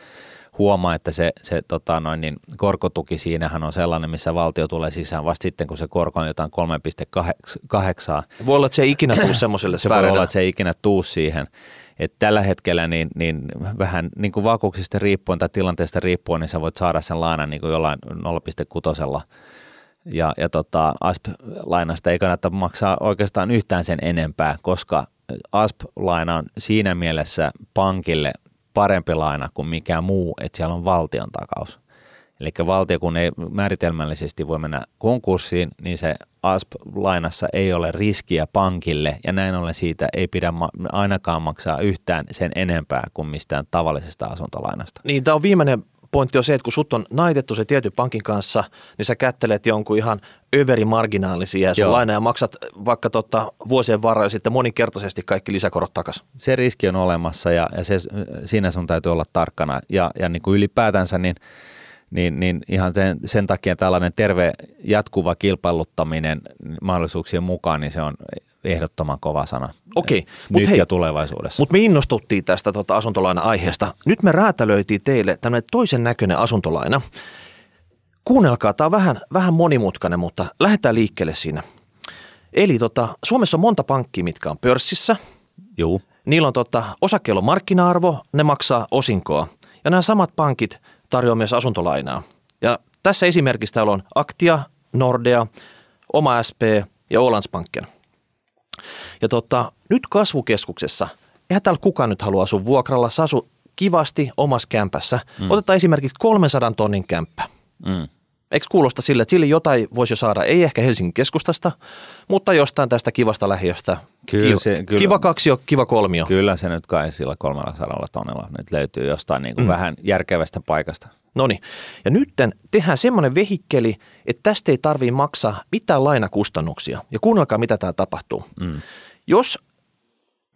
huomaa, että se, se tota noin, niin korkotuki siinähän on sellainen, missä valtio tulee sisään vasta sitten, kun se korko on jotain 3,8. Voi olla, että se ei ikinä tuu semmoiselle Se voi olla, että se ei ikinä tuu siihen. Et tällä hetkellä niin, niin vähän niin kuin vakuuksista riippuen tai tilanteesta riippuen, niin sä voit saada sen laanan niin kuin jollain 0,6 ja, ja tota, ASP-lainasta ei kannata maksaa oikeastaan yhtään sen enempää, koska ASP-laina on siinä mielessä pankille parempi laina kuin mikä muu, että siellä on valtion takaus. Eli valtio, kun ei määritelmällisesti voi mennä konkurssiin, niin se ASP-lainassa ei ole riskiä pankille ja näin ollen siitä ei pidä ainakaan maksaa yhtään sen enempää kuin mistään tavallisesta asuntolainasta. Niin, tämä on viimeinen pointti on se, että kun sut on naitettu se tietty pankin kanssa, niin sä kättelet jonkun ihan överimarginaalisia ja sun laina ja maksat vaikka tota vuosien varrella sitten moninkertaisesti kaikki lisäkorot takaisin. Se riski on olemassa ja, ja se, siinä sun täytyy olla tarkkana ja, ja niin kuin ylipäätänsä niin niin, niin ihan sen, sen takia tällainen terve jatkuva kilpailuttaminen mahdollisuuksien mukaan, niin se on ehdottoman kova sana. Okei. Nyt hei, ja tulevaisuudessa. Mutta me innostuttiin tästä tota asuntolaina-aiheesta. Nyt me räätälöitiin teille tämmöinen toisen näköinen asuntolaina. Kuunnelkaa, tämä on vähän, vähän monimutkainen, mutta lähdetään liikkeelle siinä. Eli tota, Suomessa on monta pankkia, mitkä on pörssissä. Joo. Niillä on tota, osakkeilla on markkina-arvo, ne maksaa osinkoa. Ja nämä samat pankit tarjoaa myös asuntolainaa. Ja tässä esimerkiksi täällä on Aktia, Nordea, Oma SP ja Ålandsbanken – ja tota, nyt kasvukeskuksessa, eihän täällä kukaan nyt halua asua vuokralla, sasu kivasti omassa kämpässä. Mm. Otetaan esimerkiksi 300 tonnin kämppä. Mm. Eikö kuulosta sille, että sille jotain voisi jo saada, ei ehkä Helsingin keskustasta, mutta jostain tästä kivasta lähiöstä. Kyllä kiva, se- kyllä- kiva kaksio, kiva kolmio. Kyllä se nyt kai sillä 300 tonnella nyt löytyy jostain niin kuin Mm. vähän järkevästä paikasta. No niin. Ja nytten tehdään semmoinen vehikkeli, että tästä ei tarvii maksaa mitään lainakustannuksia. Ja kuunnelkaa, mitä tämä tapahtuu. Mm. Jos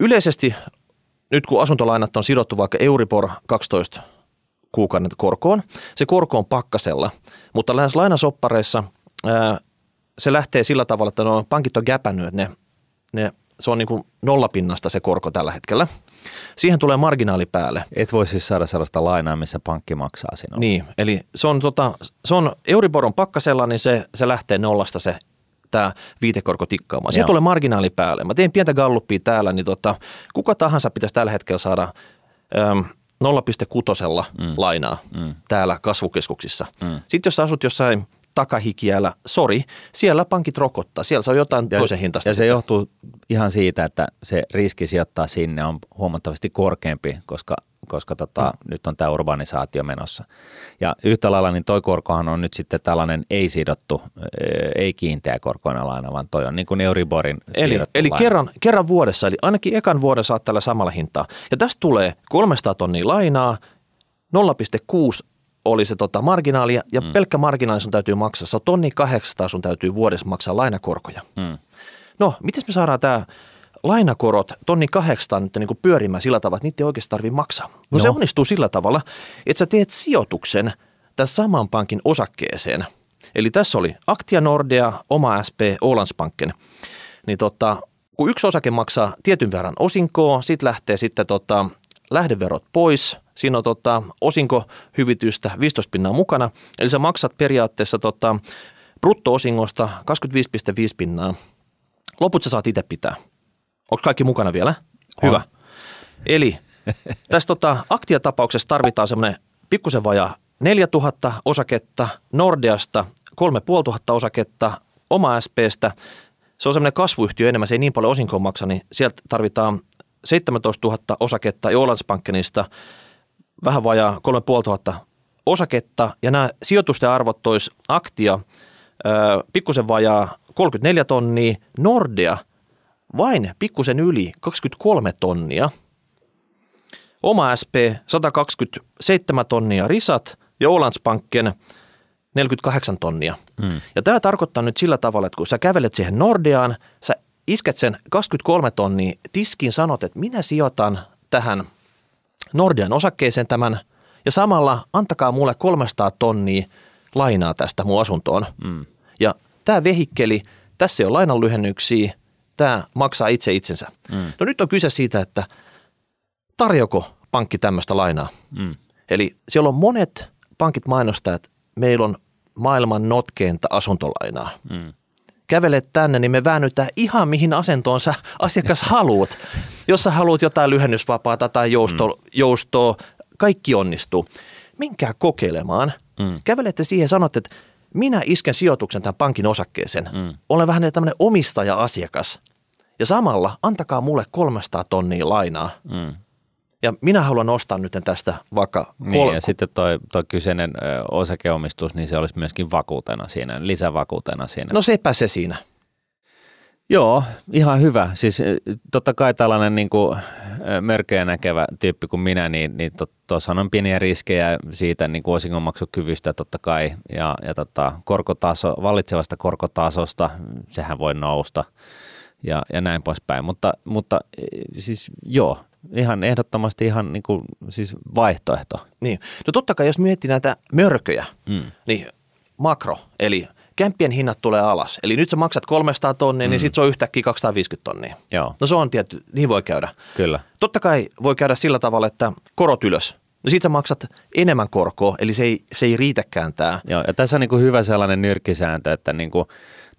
yleisesti, nyt kun asuntolainat on sidottu vaikka Euribor 12 kuukauden korkoon, se korko on pakkasella, mutta näissä lainasoppareissa ää, se lähtee sillä tavalla, että no, pankit on gäpännyt, että ne, ne, se on niin kuin nollapinnasta se korko tällä hetkellä. Siihen tulee marginaali päälle. Et voi siis saada sellaista lainaa, missä pankki maksaa sinulle. Niin, eli se on, tota, se on Euriboron pakkasella, niin se, se lähtee nollasta se tämä viitekorko tikkaamaan. Siihen Joo. tulee marginaali päälle. Mä tein pientä galluppia täällä, niin tota, kuka tahansa pitäisi tällä hetkellä saada äm, 0,6 mm. lainaa Mm. täällä kasvukeskuksissa. Mm. Sitten jos sä asut jossain takahikiällä, sori, siellä pankit rokottaa. Siellä se on jotain Ja, toisen hintaista. ja se johtuu ihan siitä, että se riski sijoittaa sinne on huomattavasti korkeampi, koska, koska tota, mm. nyt on tämä urbanisaatio menossa. Ja yhtä lailla niin toi korkohan on nyt sitten tällainen ei-sidottu, ei kiinteä korkoinen laina, vaan toi on niin kuin Euriborin Eli, eli laina. kerran, kerran vuodessa, eli ainakin ekan vuoden saat tällä samalla hintaa. Ja tästä tulee 300 tonnia lainaa, 0,6 oli se tota marginaalia, ja mm. pelkkä marginaali sun täytyy maksaa. Se on tonni 800 sun täytyy vuodessa maksaa lainakorkoja. Mm. No, miten me saadaan tämä lainakorot tonni 800 nyt niin kuin pyörimään sillä tavalla, että niitä ei oikeasti tarvitse maksaa? No, no se onnistuu sillä tavalla, että sä teet sijoituksen tämän saman pankin osakkeeseen. Eli tässä oli Aktia Nordea, oma SP, Ålandsbanken. Niin tota, kun yksi osake maksaa tietyn verran osinkoa, sitten lähtee sitten tota, lähdeverot pois. Siinä on tota, osinkohyvitystä 15 pinnaa mukana. Eli sä maksat periaatteessa tota, brutto-osingosta 25,5 pinnaa. Loput sä saat itse pitää. Onko kaikki mukana vielä? Hyvä. On. Eli tässä tota, aktiatapauksessa tarvitaan semmoinen pikkusen vajaa 4000 osaketta, Nordeasta 3500 osaketta, oma SPstä. Se on semmoinen kasvuyhtiö enemmän, se ei niin paljon osinkoa maksa, niin sieltä tarvitaan 17 000 osaketta ja Ålandsbankenista vähän vajaa 3500 osaketta ja nämä sijoitusten arvot tois Aktia pikkusen vajaa 34 tonnia, Nordea vain pikkusen yli 23 tonnia, oma SP 127 tonnia Risat ja Ålandsbanken 48 tonnia. Mm. Ja tämä tarkoittaa nyt sillä tavalla, että kun sä kävelet siihen Nordeaan, sä isket sen 23 tonnia tiskin, sanot, että minä sijoitan tähän Nordean osakkeeseen tämän ja samalla antakaa mulle 300 tonnia lainaa tästä mun asuntoon. Mm. Ja tämä vehikkeli, tässä ei ole lainanlyhennyksiä, tämä maksaa itse itsensä. Mm. No nyt on kyse siitä, että tarjoko pankki tämmöistä lainaa. Mm. Eli siellä on monet pankit mainostaa, että meillä on maailman notkeinta asuntolainaa. Mm. Kävelet tänne, niin me väännytään ihan mihin asentoon sä asiakas haluat. Jos sä haluat jotain lyhennysvapaata tai jousto, mm. joustoa, kaikki onnistuu. Minkää kokeilemaan. Mm. Kävelette siihen ja sanotte, että minä isken sijoituksen tämän pankin osakkeeseen. Mm. Olen vähän tämmöinen omistaja-asiakas. Ja samalla antakaa mulle 300 tonnia lainaa. Mm. Ja minä haluan ostaa nyt tästä vaikka Niin, ja sitten toi, toi kyseinen osakeomistus, niin se olisi myöskin vakuutena siinä, lisävakuutena siinä. No sepä se siinä. Joo, ihan hyvä. Siis totta kai tällainen niin kuin, mörköjä näkevä tyyppi kuin minä, niin, niin tuossa on pieniä riskejä siitä niin kuin osingonmaksukyvystä totta kai ja, ja tota, korkotaso, vallitsevasta korkotasosta, sehän voi nousta ja, ja näin poispäin. Mutta, mutta siis joo, ihan ehdottomasti ihan niin kuin, siis vaihtoehto. Niin. No totta kai, jos miettii näitä mörköjä, Mm. niin makro, eli kämppien hinnat tulee alas. Eli nyt sä maksat 300 tonnia, mm. niin sitten se on yhtäkkiä 250 tonnia. Joo, No se on tietty, niin voi käydä. kyllä. Totta kai voi käydä sillä tavalla, että korot ylös. No sit sä maksat enemmän korkoa, eli se ei, se ei riitäkään tämä. Joo, ja tässä on niin kuin hyvä sellainen nyrkkisääntö, että niin kuin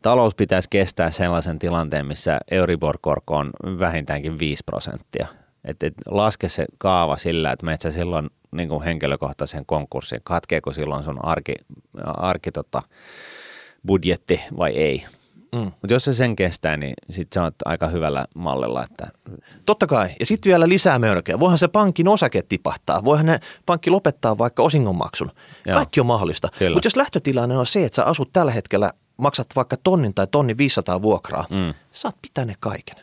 talous pitäisi kestää sellaisen tilanteen, missä Euribor-korko on vähintäänkin 5 prosenttia. Et, et laske se kaava sillä, että menet sä silloin niin kuin henkilökohtaisen konkurssiin. Katkeeko silloin sun arki, arki tota, budjetti vai ei? Mm. Mutta jos se sen kestää, niin sitten se on aika hyvällä mallilla. Että... Totta kai. Ja sitten vielä lisää mörköjä. Voihan se pankin osake tipahtaa. Voihan ne pankki lopettaa vaikka osingonmaksun. Joo. Kaikki on mahdollista. Mutta jos lähtötilanne on se, että sä asut tällä hetkellä, maksat vaikka tonnin tai tonni 500 vuokraa, mm. saat pitää ne kaiken.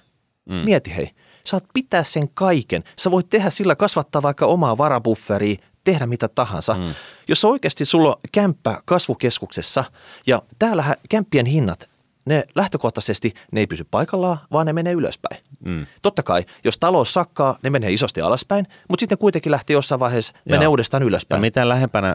Mm. Mieti hei, saat pitää sen kaiken. Sä voit tehdä sillä, kasvattaa vaikka omaa varabufferia, tehdä mitä tahansa. Mm. Jos oikeasti sulla on kämppä kasvukeskuksessa ja täällä kämppien hinnat, ne lähtökohtaisesti ne ei pysy paikallaan, vaan ne menee ylöspäin. Mm. Totta kai, jos talous sakkaa, ne menee isosti alaspäin, mutta sitten kuitenkin lähtee jossain vaiheessa, Joo. menee uudestaan ylöspäin. Ja mitä lähempänä äh,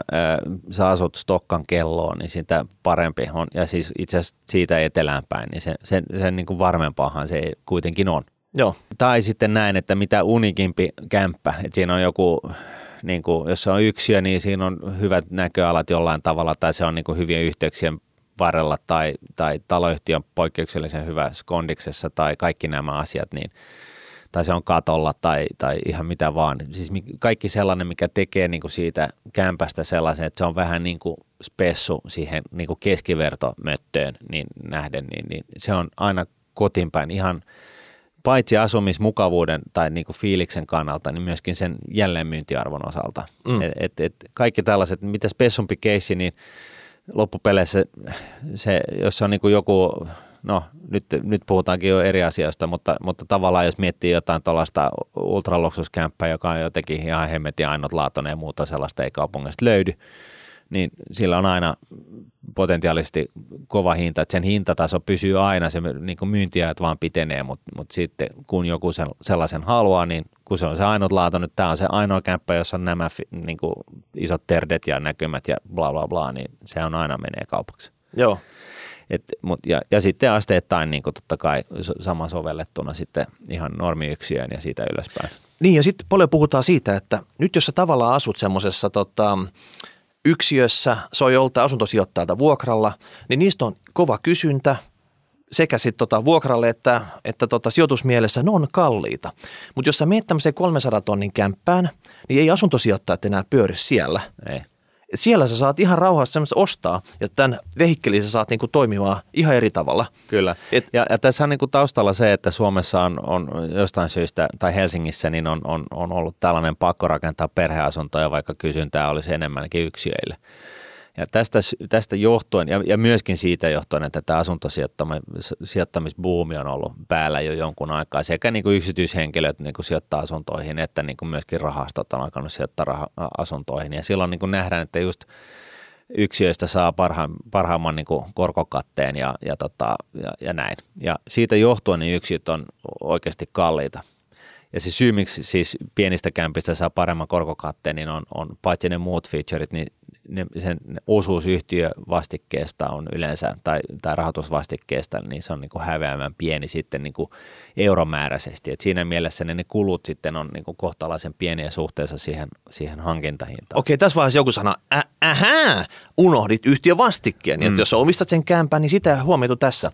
sä asut Stokkan kelloon, niin sitä parempi on. Ja siis itse asiassa siitä eteläänpäin, niin se, sen, sen niin kuin varmempaahan se kuitenkin on. Joo. Tai sitten näin, että mitä unikimpi kämppä, että siinä on joku niin kuin, jos se on yksiö, niin siinä on hyvät näköalat jollain tavalla, tai se on niin kuin hyvien yhteyksien varrella, tai, tai taloyhtiön poikkeuksellisen hyvä skondiksessa, tai kaikki nämä asiat, niin tai se on katolla tai, tai ihan mitä vaan. Siis kaikki sellainen, mikä tekee niin kuin siitä kämpästä sellaisen, että se on vähän niin kuin spessu siihen niin kuin keskivertomöttöön niin nähden, niin, niin se on aina kotiinpäin ihan – paitsi asumismukavuuden tai niin kuin fiiliksen kannalta, niin myöskin sen jälleenmyyntiarvon osalta. Mm. Et, et, et kaikki tällaiset, mitä spessumpi keissi, niin loppupeleissä se, jos on niin kuin joku, no nyt, nyt puhutaankin jo eri asioista, mutta, mutta tavallaan jos miettii jotain tuollaista ultraluksuskämppää, joka on jotenkin ihan hemmetin ainutlaatuinen ja muuta sellaista ei kaupungista löydy, niin sillä on aina potentiaalisesti kova hinta, että sen hintataso pysyy aina, se niin kuin myyntiajat vaan pitenee, mutta, mutta sitten kun joku sen, sellaisen haluaa, niin kun se on se ainutlaatu, nyt tämä on se ainoa kämppä, jossa on nämä niin kuin isot terdet ja näkymät ja bla bla bla, niin se on aina menee kaupaksi. Joo. Et, mut, ja, ja sitten asteittain niin kuin totta kai sama sovellettuna sitten ihan normiyksiöön ja siitä ylöspäin. Niin ja sitten paljon puhutaan siitä, että nyt jos sä tavallaan asut semmoisessa tota, yksiössä, se on joltain asuntosijoittajalta vuokralla, niin niistä on kova kysyntä sekä sitten tota vuokralle että, että tota sijoitusmielessä ne on kalliita. Mutta jos sä meet tämmöiseen 300 tonnin kämppään, niin ei asuntosijoittajat enää pyöri siellä. Ei siellä sä saat ihan rauhassa semmoista ostaa ja tämän vehikkelin sä saat niinku toimimaan ihan eri tavalla. Kyllä. Et, ja, ja tässä on niinku taustalla se, että Suomessa on, on jostain syystä, tai Helsingissä, niin on, on, on ollut tällainen pakko rakentaa perheasuntoja, vaikka kysyntää olisi enemmänkin yksiöille. Ja tästä, tästä johtuen, ja, ja myöskin siitä johtuen, että tämä asuntosijoittamisbuumi on ollut päällä jo jonkun aikaa, sekä niin kuin yksityishenkilöt niin kuin sijoittaa asuntoihin, että niin kuin myöskin rahastot on alkanut sijoittaa rah- asuntoihin. Ja silloin niin kuin nähdään, että just yksiöistä saa parhaan, parhaimman niin kuin korkokatteen ja, ja, tota, ja, ja näin. Ja siitä johtuen niin yksiöt on oikeasti kalliita. Ja se syy, miksi siis pienistä kämpistä saa paremman korkokatteen, niin on, on paitsi ne muut featureit, niin ne, sen osuus yhtiövastikkeesta on yleensä, tai, tai rahoitusvastikkeesta, niin se on niin kuin häveämään pieni sitten niin kuin euromääräisesti. Et siinä mielessä ne, ne kulut sitten on niin kuin kohtalaisen pieniä suhteessa siihen, siihen hankintahintaan. Okei, tässä vaiheessa joku sana, Ä, ähä, unohdit yhtiövastikkeen. Mm. Että jos omistat sen kämpän, niin sitä huomioitu tässä.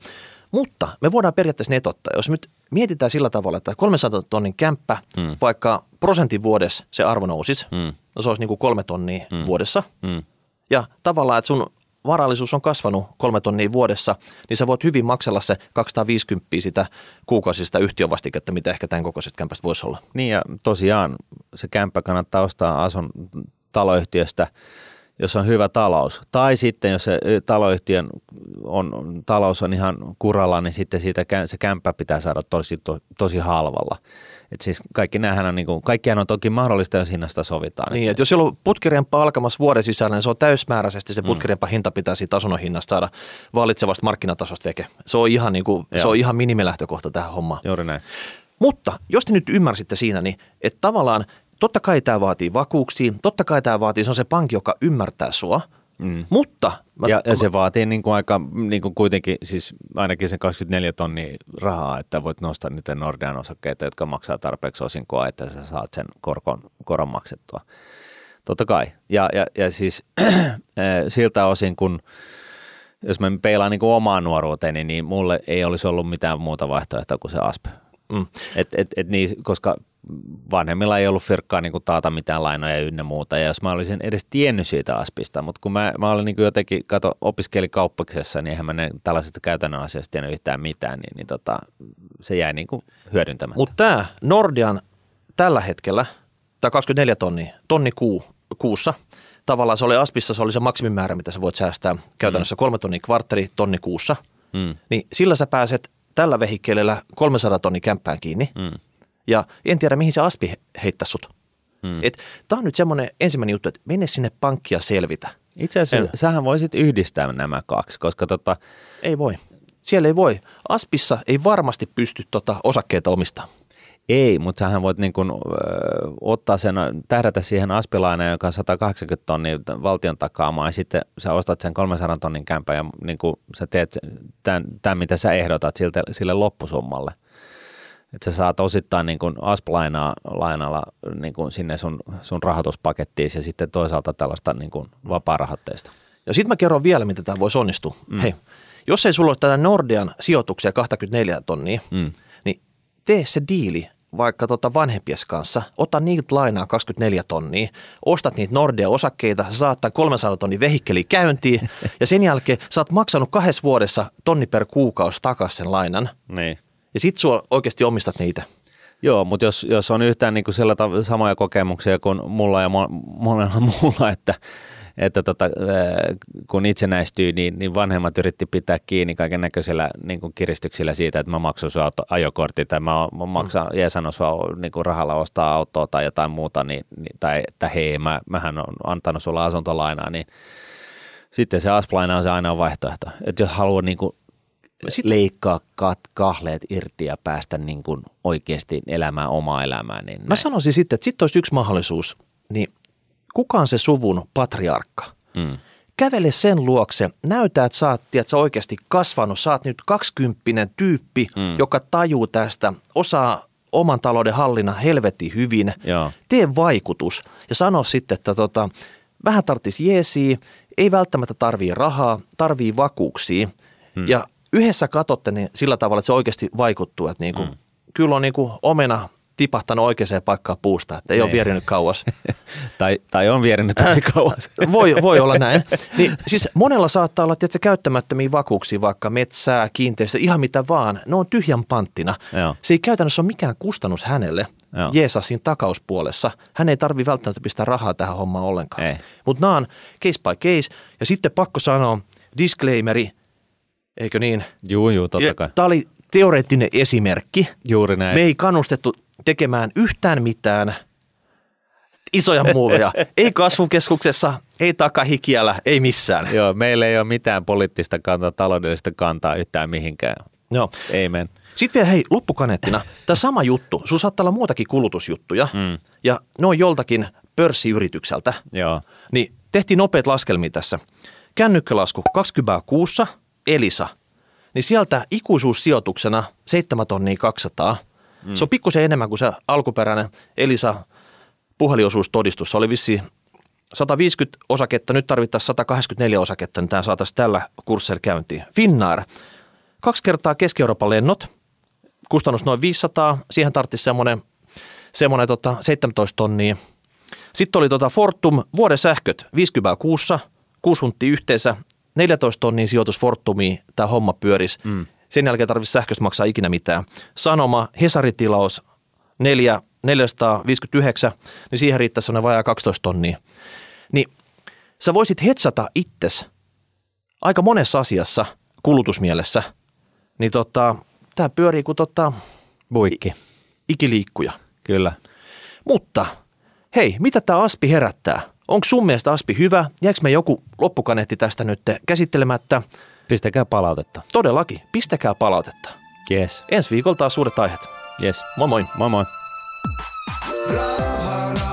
Mutta me voidaan periaatteessa netottaa. Jos nyt mietitään sillä tavalla, että 300 tonnin kämppä, mm. vaikka prosentin vuodessa se arvo nousisi, mm. no se olisi niin kuin kolme tonnia mm. vuodessa. Mm. Ja tavallaan, että sun varallisuus on kasvanut kolme tonnia vuodessa, niin sä voit hyvin maksella se 250 sitä kuukausista yhtiövastiketta, mitä ehkä tämän kokoisesta kämpästä voisi olla. Niin ja tosiaan se kämppä kannattaa ostaa asun taloyhtiöstä – jos on hyvä talous. Tai sitten, jos se taloyhtiön on, talous on ihan kuralla, niin sitten siitä se kämppä pitää saada tosi, to, tosi halvalla. Et siis kaikki näähän on, niin kuin, kaikkihan on toki mahdollista, jos hinnasta sovitaan. Niin, että jos siellä on putkirempa alkamassa vuoden sisällä, niin se on täysmääräisesti se mm. putkirempa hinta pitää siitä asunnon hinnasta saada vallitsevasta markkinatasosta veke. Se on ihan, niin kuin, se on ihan minimilähtökohta tähän hommaan. Juuri näin. Mutta jos te nyt ymmärsitte siinä, niin että tavallaan Totta kai tämä vaatii vakuuksia, totta kai tämä vaatii, se on se pankki, joka ymmärtää sua, mm. mutta... Mä, ja, ja se vaatii niin kuin aika, niin kuin kuitenkin siis ainakin sen 24 tonnia rahaa, että voit nostaa niitä Nordean osakkeita, jotka maksaa tarpeeksi osinkoa, että sä saat sen korkon, koron maksettua. Totta kai. Ja, ja, ja siis siltä osin, kun jos mä peilaan niin kuin omaan nuoruuteeni, niin mulle ei olisi ollut mitään muuta vaihtoehtoa kuin se ASP. Mm. Et, et, et niin, koska vanhemmilla ei ollut firkkaa niin kuin taata mitään lainoja ynnä muuta. Ja jos mä olisin edes tiennyt siitä aspista, mutta kun mä, mä olin niin kuin jotenkin, kato, opiskeli kauppaksessa, niin eihän mä ne tällaisesta käytännön asiasta tiennyt yhtään mitään, niin, niin tota, se jäi niin kuin hyödyntämättä. Mutta tämä Nordian tällä hetkellä, tämä 24 tonnia, tonni kuu, kuussa, tavallaan se oli Aspissa, se oli se maksimimäärä, mitä sä voit säästää käytännössä kolme tonnia kvartteri, tonni kuussa, Mm, niin sillä sä pääset tällä vehikkeellä 300 tonni kämppään kiinni. mm, Ja en tiedä, mihin se Aspi heittää sut. mm. Tämä on nyt semmoinen ensimmäinen juttu, että mene sinne pankkia selvitä. Itse asiassa En. sähän voisit yhdistää nämä kaksi, koska tota, Ei voi. Siellä ei voi. Aspissa ei varmasti pysty tota osakkeita omistamaan. Ei, mutta sähän voit niin kuin, ö, ottaa sen, tähdätä siihen aspilainaan, joka on 180 tonnia valtion takaamaan, ja sitten sä ostat sen 300 tonnin kämpän, ja niin kuin sä teet tämän, tämän, mitä sä ehdotat siltä, sille loppusummalle. Että sä saat osittain niin kuin asplainaa lainalla niin kuin sinne sun, sun rahoituspakettiin, ja sitten toisaalta tällaista niin kuin vapaarahoitteista. Ja sitten mä kerron vielä, miten tämä voisi onnistua. Mm. Hei, jos ei sulla ole tätä Nordean sijoituksia 24 tonnia, Mm. niin tee se diili vaikka tota vanhempies kanssa, ota niitä lainaa 24 tonnia, ostat niitä Nordea-osakkeita, saat tämän 300 tonnin vehikkeli käyntiin ja sen jälkeen sä oot maksanut kahdessa vuodessa tonni per kuukausi takaisin sen lainan Niin. Ja sit sua oikeasti omistat niitä. Joo, mutta jos, jos on yhtään niin kuin sillä tav- samoja kokemuksia kuin mulla ja mo- monella muulla, että, että tota, ää, kun itsenäistyy, niin, niin vanhemmat yritti pitää kiinni kaiken näköisillä niin kuin kiristyksillä siitä, että mä maksan auto, ajokortti tai mä, mä maksan mm. jeesan sua niin kuin rahalla ostaa autoa tai jotain muuta, niin, niin, tai että hei, mä, mähän on antanut sulle asuntolainaa, niin sitten se asplaina on se ainoa vaihtoehto. Että jos haluaa niin kuin Sit- leikkaa kat, kahleet irti ja päästä niin kuin oikeasti elämään omaa elämää. Niin Mä sanoisin sitten, että sitten olisi yksi mahdollisuus, niin kuka on se suvun patriarkka? mm. kävele sen luokse, näytä, että sä oot tiedätkö, oikeasti kasvanut, sä oot nyt kaksikymppinen tyyppi, Mm. mm. joka tajuu tästä, osaa oman talouden hallinnan helvetin hyvin, Joo. tee vaikutus ja sano sitten, että tota, vähän tarvitsisi jeesiä, ei välttämättä tarvii rahaa, tarvii vakuuksia Hmm. ja yhdessä katsotte niin sillä tavalla, että se oikeasti vaikuttuu, että niinku, Hmm. kyllä on niinku omena tipahtanut oikeaan paikkaan puusta, että ei ole Niin. vierinyt kauas. tai, tai on vierinyt tosi kauas. Voi, voi olla näin. Niin, siis monella saattaa olla tietysti, käyttämättömiä vakuuksia, vaikka metsää, kiinteistö, ihan mitä vaan. Ne on tyhjän panttina. Joo. Se ei käytännössä ole mikään kustannus hänelle. Joo. Jeesaa siinä takauspuolessa. Hän ei tarvi välttämättä pistää rahaa tähän hommaan ollenkaan. Mutta nämä on case by case. Ja sitten pakko sanoa, disclaimeri, eikö niin? Juu, juu, totta kai. Tämä oli teoreettinen esimerkki. Juuri näin. Me ei kannustettu tekemään yhtään mitään isoja muuveja. ei kasvukeskuksessa, ei takahikiellä, ei missään. Joo, meillä ei ole mitään poliittista kantaa, taloudellista kantaa yhtään mihinkään. Joo. Ei men. Sitten vielä hei, loppukaneettina, tämä sama juttu, sun saattaa olla muutakin kulutusjuttuja, Mm. ja ne on joltakin pörssiyritykseltä, Joo. niin tehtiin nopeat laskelmia tässä. Kännykkälasku 20 kuussa, Elisa, niin sieltä ikuisuussijoituksena 7 tonnia 200. Mm. Se on pikkusen enemmän kuin se alkuperäinen Elisa puheliosuustodistus. Se oli vissi 150 osaketta, nyt tarvittaisiin 184 osaketta, niin tämä saataisiin tällä kurssilla käyntiin. Finnair, kaksi kertaa Keski-Euroopan lennot, kustannus noin 500, siihen tarvitsisi semmoinen, semmoinen tota 17 tonnia. Sitten oli tota Fortum, vuoden sähköt 50 kuussa, 6 huntia yhteensä, 14 tonnin sijoitus Fortumiin, tämä homma pyörisi. Mm. Sen jälkeen tarvitsisi sähköstä maksaa ikinä mitään. Sanoma, Hesaritilaus 4, 459, niin siihen riittäisi semmoinen vajaa 12 tonnia. Niin sä voisit hetsata itses aika monessa asiassa kulutusmielessä, niin tota, tämä pyörii kuin tota, Buikki. ikiliikkuja. Kyllä. Mutta hei, mitä tämä aspi herättää? Onko sun mielestä aspi hyvä? Jääkö me joku loppukaneetti tästä nyt käsittelemättä? Pistäkää palautetta. Todellakin, pistäkää palautetta. Yes. Ensi viikolla taas suuret aiheet. Yes. Moi moi! Moi moi. Raha